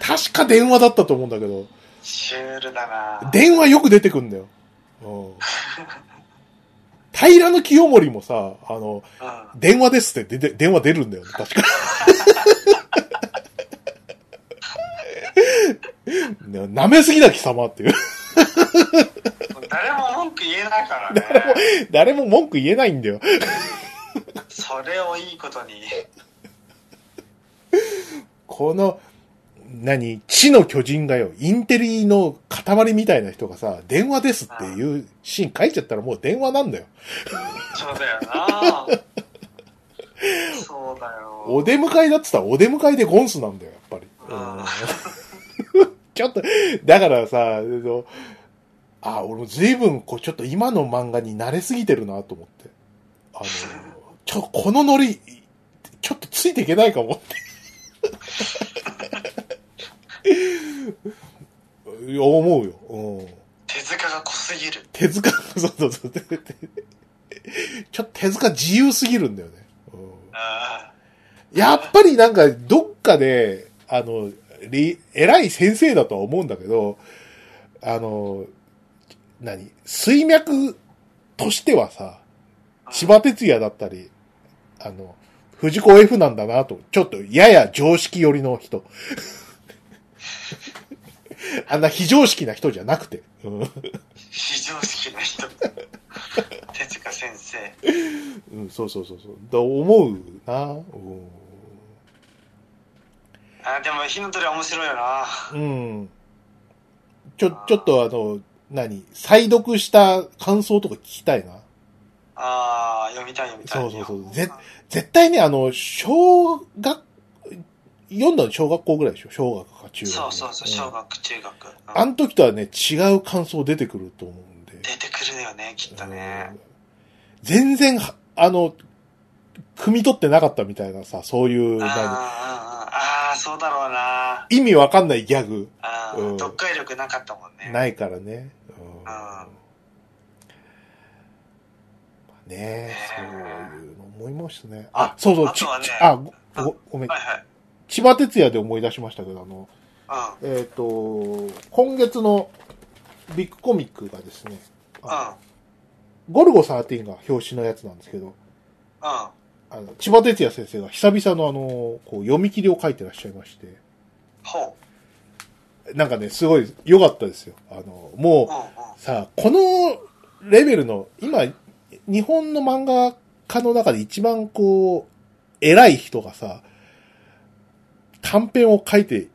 確か電話だったと思うんだけど、シュールだな電話よく出てくんだよ。うん。平野清盛もさ、あの、うん。電話ですって出て電話出るんだよね、確か。ね舐めすぎだ貴様っていう。誰も文句言えないからね。誰も文句言えないんだよ。それをいいことに。この、何、地の巨人がよ、インテリの塊みたいな人がさ、電話ですっていうシーン書いちゃったらもう電話なんだよ。そうだよなそうだよ。お出迎えだって言ったらお出迎えでゴンスなんだよ、やっぱり。うんうんちょっと、だからさ、あのあ、俺も随分、こう、ちょっと今の漫画に慣れすぎてるなと思って。あの、ちょ、このノリ、ちょっとついていけないかもって。いや思うよ。うん。手塚が濃すぎる。手塚、そうそうそう。ちょっと手塚自由すぎるんだよね。うんあやっぱりなんか、どっかで、あの、り偉い先生だとは思うんだけど、あの、何水脈としてはさ、千葉哲也だったり、あの、藤子 F なんだなと、ちょっとやや常識寄りの人。あんな非常識な人じゃなくて。うん非常識な人。手塚先生。うん、そうそうそうそう。と思うな。うんあ、でも火の鳥は面白いよな。うん。ちょ、ちょっとあの、何？再読した感想とか聞きたいな。ああ、読みたい読みたい。そうそうそうぜ絶対ね、あの、小学、読んだの小学校ぐらいでしょ？小学か中学。そうそうそう、小ん学、中学。うんあの時とはね、違う感想出てくると思うんで。出てくるよね、きっとねうん。全然は、あの、汲み取ってなかったみたいなさ、そういう、あー、そうだろうな。意味わかんないギャグあうんー読解力なかったもんね。ないからね。うんうんねえ、そうねいうの思いましたね。あ、そうそう、ちねちあ、ご、ごごめんはい。はい。千葉哲也で思い出しましたけど、あの、うん。えっ、と、今月のビッグコミックがですね、あのゴルゴ13が表紙のやつなんですけど、うん。うん。あの、千葉哲也先生が久々のあの、こう、読み切りを書いてらっしゃいまして、ほなんかね、すごい良かったですよ。あの、もう。さ、このレベルの、今、日本の漫画家の中で一番こう、偉い人がさ、短編を書いて、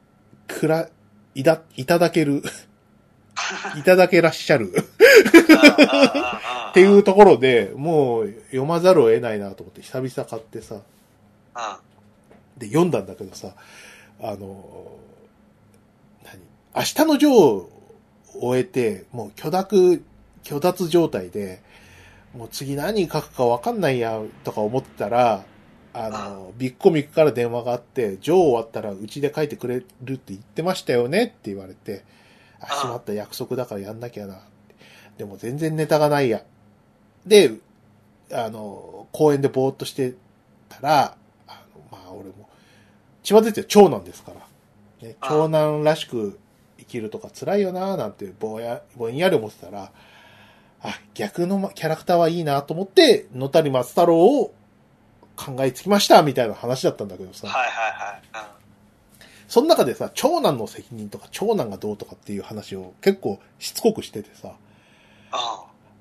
くら、いだ、いただける、いただけらっしゃる。っっていうところで、もう読まざるを得ないなと思って久々買ってさ、で読んだんだけどさ、あの、何？明日のジョーを終えて、もう許諾、許諾状態で、もう次何書くかわかんないや、とか思ってたら、あの、ビッグコミックから電話があって、ジョー終わったらうちで書いてくれるって言ってましたよねって言われて、あ、しまった約束だからやんなきゃな。でも全然ネタがないや。で、あの、公園でぼーっとしてたら、あの、まあ俺も、千葉哲也長男ですから、ね、長男らしく生きるとか辛いよなーなんてぼや、ぼんやり思ってたら、あ、逆のキャラクターはいいなと思って、野谷松太郎を考えつきましたみたいな話だったんだけどさ、はいはいはい。その中でさ、長男の責任とか長男がどうとかっていう話を結構しつこくしててさ、うん。うん。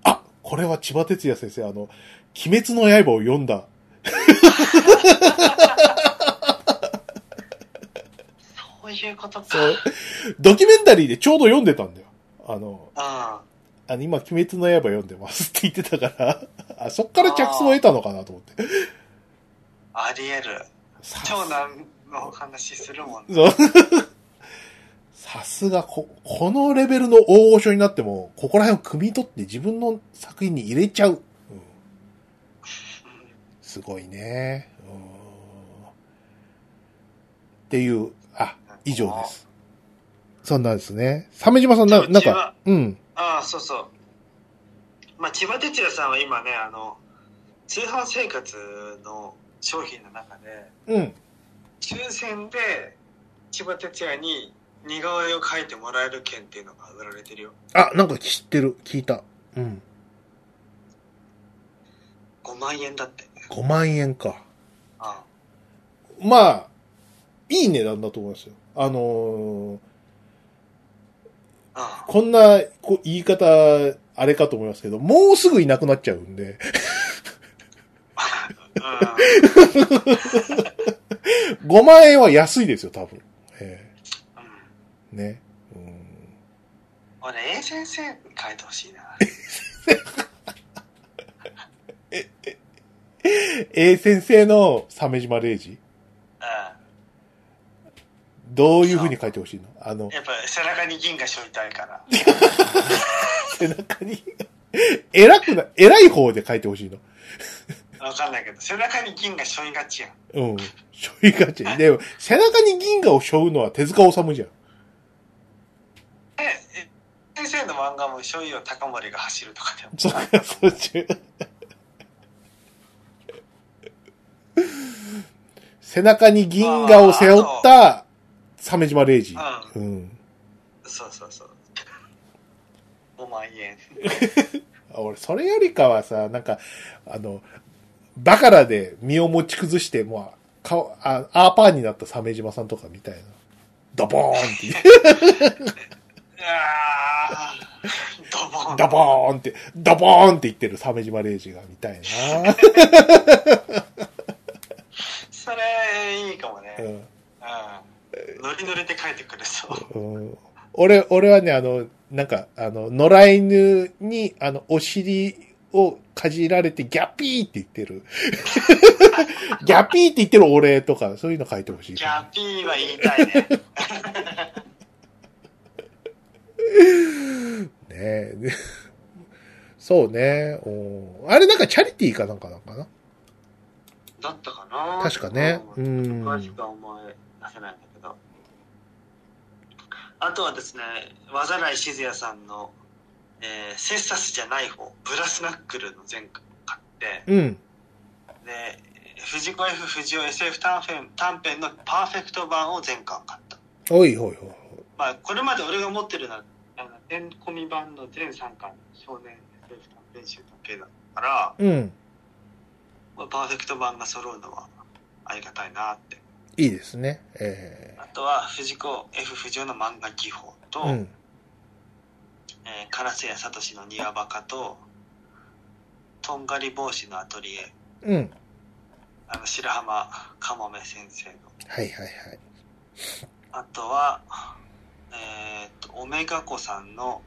あ、これは千葉哲也先生、あの、鬼滅の刃を読んだ。そういうことか。そう、ドキュメンタリーでちょうど読んでたんだよ。あの、うん。あの、今、鬼滅の刃読んでますって言ってたから、あ、そっから着想を得たのかなと思って。あり得る。さ長男の話するもんね。さすが、こ、このレベルの大御所になっても、ここら辺を汲み取って自分の作品に入れちゃう。うん、すごいね。うんっていう、あ、以上です。そんなんですね。鮫島さんな、なんかうん。ああ、そうそう。まあ、千葉哲也さんは今ね、あの、通販生活の商品の中で、うん。抽選で千葉哲也に似顔絵を描いてもらえる券っていうのが売られてるよ。あ、なんか知ってる。聞いた。うん。5万円だって。5万円か。あまあ、いい値段だと思いますよ。あのーあ。こんなこう言い方、あれかと思いますけど、もうすぐいなくなっちゃうんで、うん。5万円は安いですよ、多分。えうん。えね。うん俺、A 先生に書いてほしいな。A 先生の鮫島礼二うどういう風に書いてほしいのあのん。、やっぱ背中に銀がしょいたいから。背中に、偉くな、偉い方で書いてほしいの。わかんないけど、背中に銀がしょいがちやん。うん。しょいがち。でも、背中に銀河を背負うのは手塚治虫じゃん。え、え先生の漫画もしょいを高森が走るとかでも。そそっち。背中に銀河を背負った、鮫島礼二。うん。そうそうそう。5万円。あ俺、それよりかはさ、なんか、あの、バカラで身を持ち崩して、もう、顔、あ、アーパーになった鮫島さんとかみたいな。ドボーンって言って、あー、ドボン。ドボーンって、ドボーンって言ってる鮫島礼二が見たいな。それ、いいかもね。ううんん。ノリノリで書いてくれそう。うん俺、俺はね、あの、なんか、あの、野良犬に、あの、お尻をかじられてギャピーって言ってる。ギャピーって言ってる俺とか、そういうの書いてほしいギ。ャピーは言いたいね。ねえ。でそうね。うんあれなんかチャリティーかなんかなんかな？だったかな？確かね。ううんん。詳しくは思い出せないんだけど。あとはですね、渡来静也さんの、えーセッサスじゃない方、ブラスナックルの前回買って、うん。で、藤子 F 不二雄 SF 短編短編のパーフェクト版を前回買った。おいおいおい。まあ、これまで俺が持ってるのは、あの、全込み版の全3巻少年 SF 短編集だけだから、うん。まあパーフェクト版が揃うのはありがたいなって。いいですね。えあとは藤子 F 不二雄の漫画技法と、えうん。えー、烏谷聡の庭バカと、とんがり帽子のアトリエ、うん。あの白浜かもめ先生の。はいはいはい。あとは、えーっと、オメガ子さんの、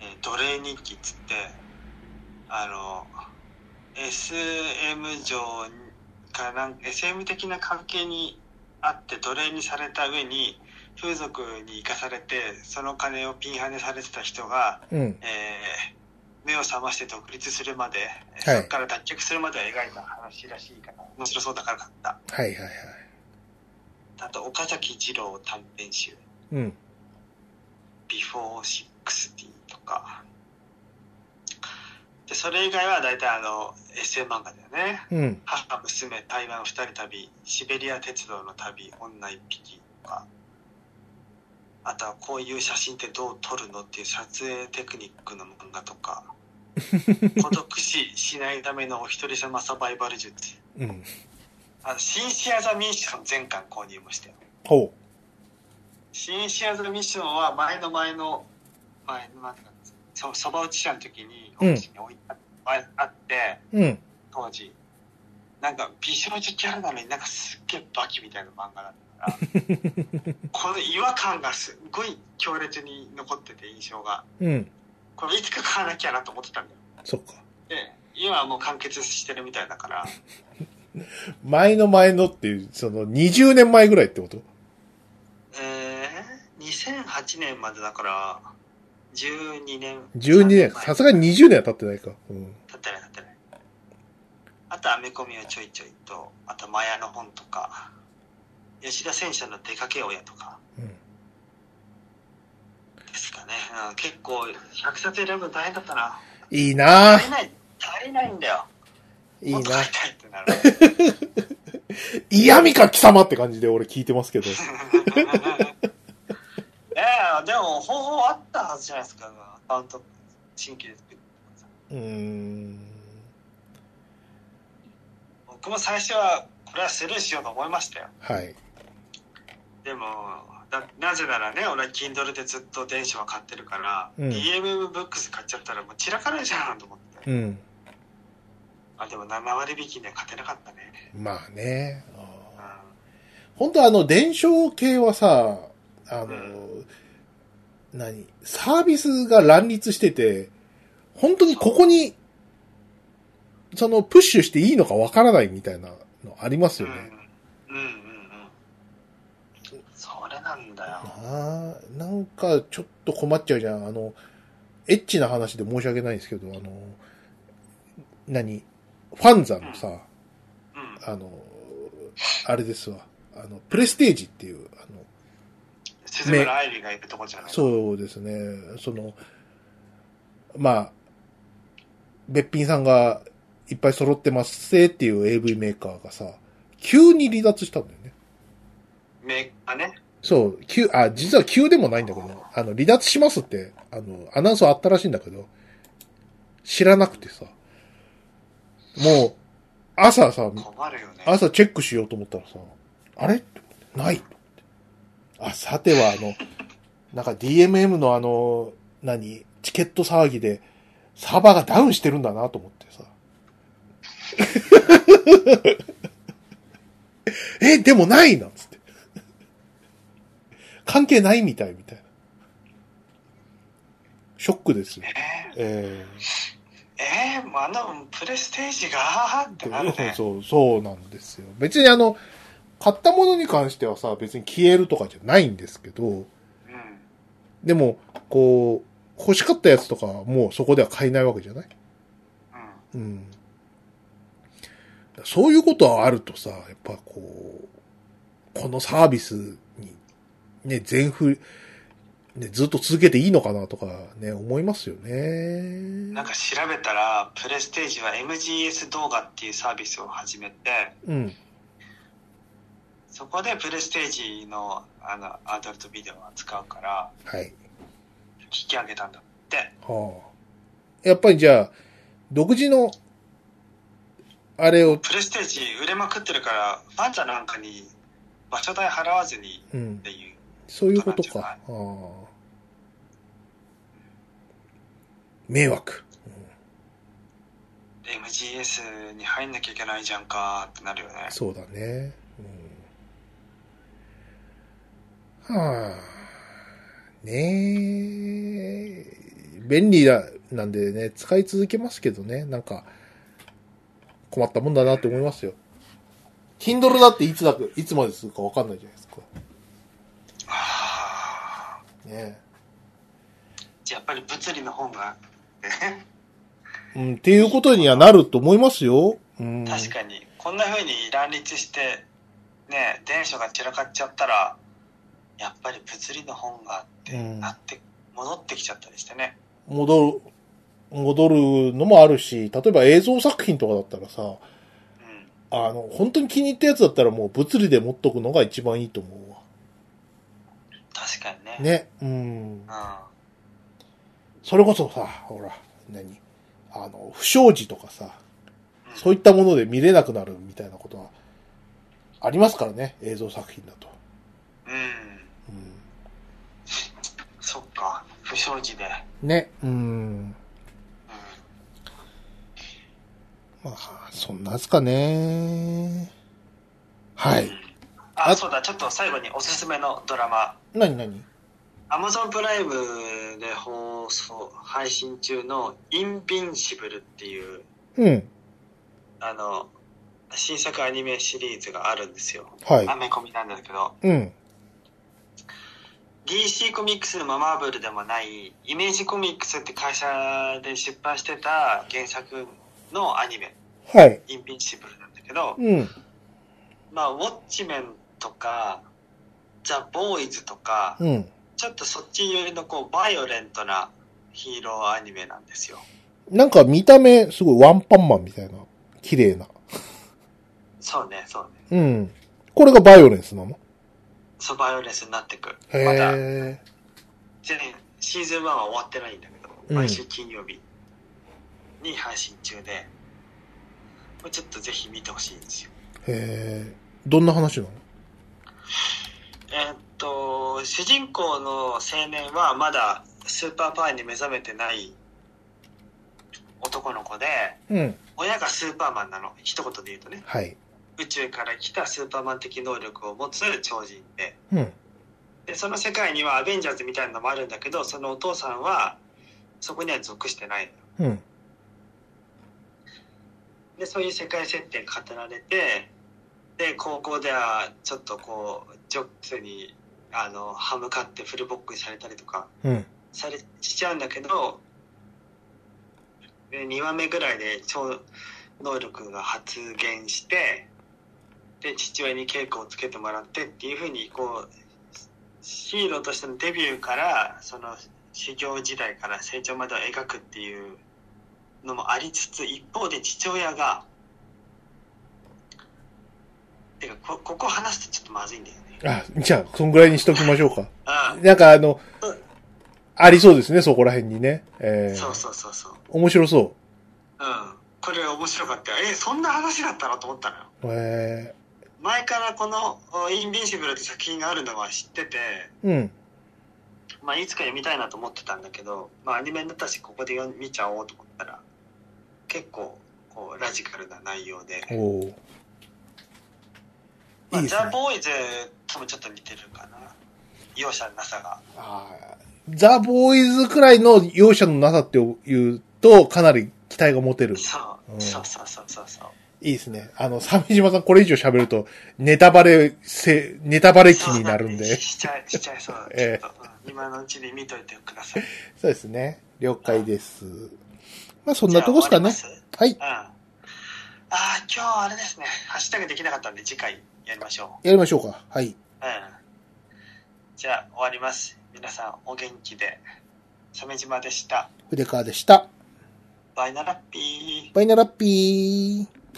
えー奴隷日記っつって、あの、SM 上かなん SM 的な関係にあって奴隷にされた上に、風俗に行かされて、その金をピンハネされてた人が、うん。えー目を覚まして独立するまで、はいそこから脱却するまでを描いた話らしいから、面白そうだから買った。はいはいはい。あと、岡崎二郎短編集。うん。ビフォー60とか。で、それ以外は大体あの、エッセイ漫画だよね。うん。母、娘、台湾二人旅、シベリア鉄道の旅、女一匹とか。あとはこういう写真ってどう撮るのっていう撮影テクニックの漫画とか。孤独死しないためのお一人様サバイバル術。うん。あの、シンシアザミッション全巻購入もしたよ。ほシンシアザミッションは前の前の、前の、なんていうかそそば打ち者の時に、うんお家に置いてああって、う。うん。当時。なんか美少女キャラなのになんかすっげえバキみたいな漫画だったこの違和感がすっごい強烈に残ってて印象が。うん。これいつか買わなきゃなと思ってたんだよ。そっか。で、今はもう完結してるみたいだから、前の前のっていう、その20年前ぐらいってこと？えー、2008年までだから、12年。?12 年。3前さすがに20年は経ってないか。うん。経ってない経ってない。あと、アメコミをちょいちょいと、あと、マヤの本とか、吉田戦車の出かけ親とかうん。ですかね。うん、結構、100冊選ぶの大変だったな。いいな足りない、足りないんだよ。いいな。嫌味か貴様って感じで俺聞いてますけど。ええでも方法あったはずじゃないですか。アカウント、新規で作ってうーん。僕も最初は、これはスルーしようと思いましたよ。はい。でも、だなぜならね、俺は Kindle でずっと電子は買ってるから、うん DMM ブックス買っちゃったらもう散らかるじゃんと思って。うん。あ、でも7割引きには勝てなかったね。まあね。あうー本当あの、伝承系はさ、あの、うん何？サービスが乱立してて、本当にここに、その、プッシュしていいのかわからないみたいなのありますん。よね。うん。うんうんうん。それなんだよ。ああ、なんかちょっと困っちゃうじゃん。あの、エッチな話で申し訳ないんですけど、あの、何ファンザのさ、うん。あの、あれですわ。あの、プレステージっていう、あの、鈴村愛理がいるとこじゃないそうですね。その、まあ、べっぴんさんがいっぱい揃ってますせっていう AV メーカーがさ、急に離脱したんだよね。メーカーね。そう、急、あ、実は急でもないんだけど、あの、離脱しますって、あの、アナウンスあったらしいんだけど、知らなくてさ、もう、朝さ、ね。朝チェックしようと思ったらさ、あれ？ない。あ、さてはあの、なんか DMM のあの、何？チケット騒ぎで、サーバーがダウンしてるんだなと思ってさ。え、でもないなんつって。関係ないみたいみたいな。ショックですよ。ええー、えー、あのプレステージがってなるえね。そう、そうなんですよ。別にあの、買ったものに関してはさ、別に消えるとかじゃないんですけど、うん。でも、こう、欲しかったやつとかはもうそこでは買えないわけじゃない？うん。うん。そういうことはあるとさ、やっぱこう、このサービスに、ね、全振り、ね、ずっと続けていいのかなとかね、思いますよね。なんか調べたら、プレステージは MGS 動画っていうサービスを始めて、うん。そこでプレステージのあのアダルトビデオを扱うから、はい。引き上げたんだって。はあ。やっぱりじゃあ、独自の、あれを、プレステージ売れまくってるから、ファンザなんかに場所代払わずにうんっ、ていう。そういうことか。ああ迷惑。MGS に入んなきゃいけないじゃんかってなるよね。そうだね。うん、はあ。ねえ。便利だ、なんでね、使い続けますけどね、なんか、困ったもんだなって思いますよ。Kindle だっていつだか、いつまでするかわかんないじゃないですか。ねじゃあやっぱり物理の方が、ねうん、っていうことにはなると思いますよ。うん。確かに、こんな風に乱立して、ね、電書が散らかっちゃったら、やっぱり物理の本がってうんなって、戻ってきちゃったりしてね。戻る、戻るのもあるし、例えば映像作品とかだったらさ、うん。あの、本当に気に入ったやつだったらもう物理で持っとくのが一番いいと思うわ。確かにね。ね。うん。うん。それこそさ、ほら、何？あの、不祥事とかさ、うんそういったもので見れなくなるみたいなことはありますからね、映像作品だと。うん。うそっか。不祥事で。ん、ね。うん。うん。まあ、そんなですかね。はい。あ、あそうだ、ちょっと最後におすすめのドラマ。何何？アマゾンプライムで放そうそう、配信中のインビンシブルっていう、うん。あの、新作アニメシリーズがあるんですよ。はい。アメコミなんですけど、うん。DC コミックスでもマーブルでもない、イメージコミックスって会社で出版してた原作のアニメ、はい。インビンシブルなんだけど、うん。まあ、ウォッチメンとか、ザ・ボーイズとか、うん。ちょっとそっち寄りのこう、バイオレントなヒーローアニメなんですよ。なんか見た目、すごいワンパンマンみたいな。綺麗な。そうね、そうね。うん。これがバイオレンスなの？そう、バイオレンスになってく。まだ、シーズン1は終わってないんだけど、うん毎週金曜日に配信中で、これちょっとぜひ見てほしいんですよ。ー。へー。どんな話なの？えーっと、主人公の青年はまだスーパーパワーに目覚めてない男の子で、うん。親がスーパーマンなの。一言で言うとね。はい。宇宙から来たスーパーマン的能力を持つ超人で。うん。で、その世界にはアベンジャーズみたいなのもあるんだけど、そのお父さんはそこには属してないの。うん。で、そういう世界設定が語られて、で、高校ではちょっとこう、ジョッツに、あの、歯向かってフルボックにされたりとか、うん。されしちゃうんだけどで2話目ぐらいで超能力が発現してで父親に稽古をつけてもらってっていうふうにこうヒーローとしてのデビューからその修行時代から成長までを描くっていうのもありつつ一方で父親がてかこここ話すとちょっとまずいんだよね。あ、じゃあ、そんぐらいにしときましょうか。あなんかあのうん、ありそうですね、そこら辺にね。えー、そうそうそうそう。面白そうん。これ面白かったよ。え、そんな話だったのと思ったのよ。う。え前からこのおインビンシブルって作品があるのは知ってて、ー、うん。まあいつか読みたいなと思ってたんだけど、まあアニメになったしここで読み見ちゃおうと思ったら、結構こうラジカルな内容で、まあ、いいね。ザ・ボーイズともちょっと似てるかな。容赦なさが。あーザ・ボーイズくらいの容赦のなさって言うと、かなり期待が持てる。そう、うんそうそうそうそうそう。いいですね。あの、鮫島さんこれ以上喋ると、ネタバレせ、ネタバレ期になるんで。そうしちゃい、しちゃいそう。ええ今のうちに見といてください。そうですね。了解です。まあ、そんなとこですかね。はい。うん。ああ、今日あれですね。ハッシュタグできなかったんで次回やりましょやりましょうか。はい。う。うん。じゃあ終わります。皆さんお元気で。鮫島でした。筆川でした。バイナラッピー。バイナラッピー。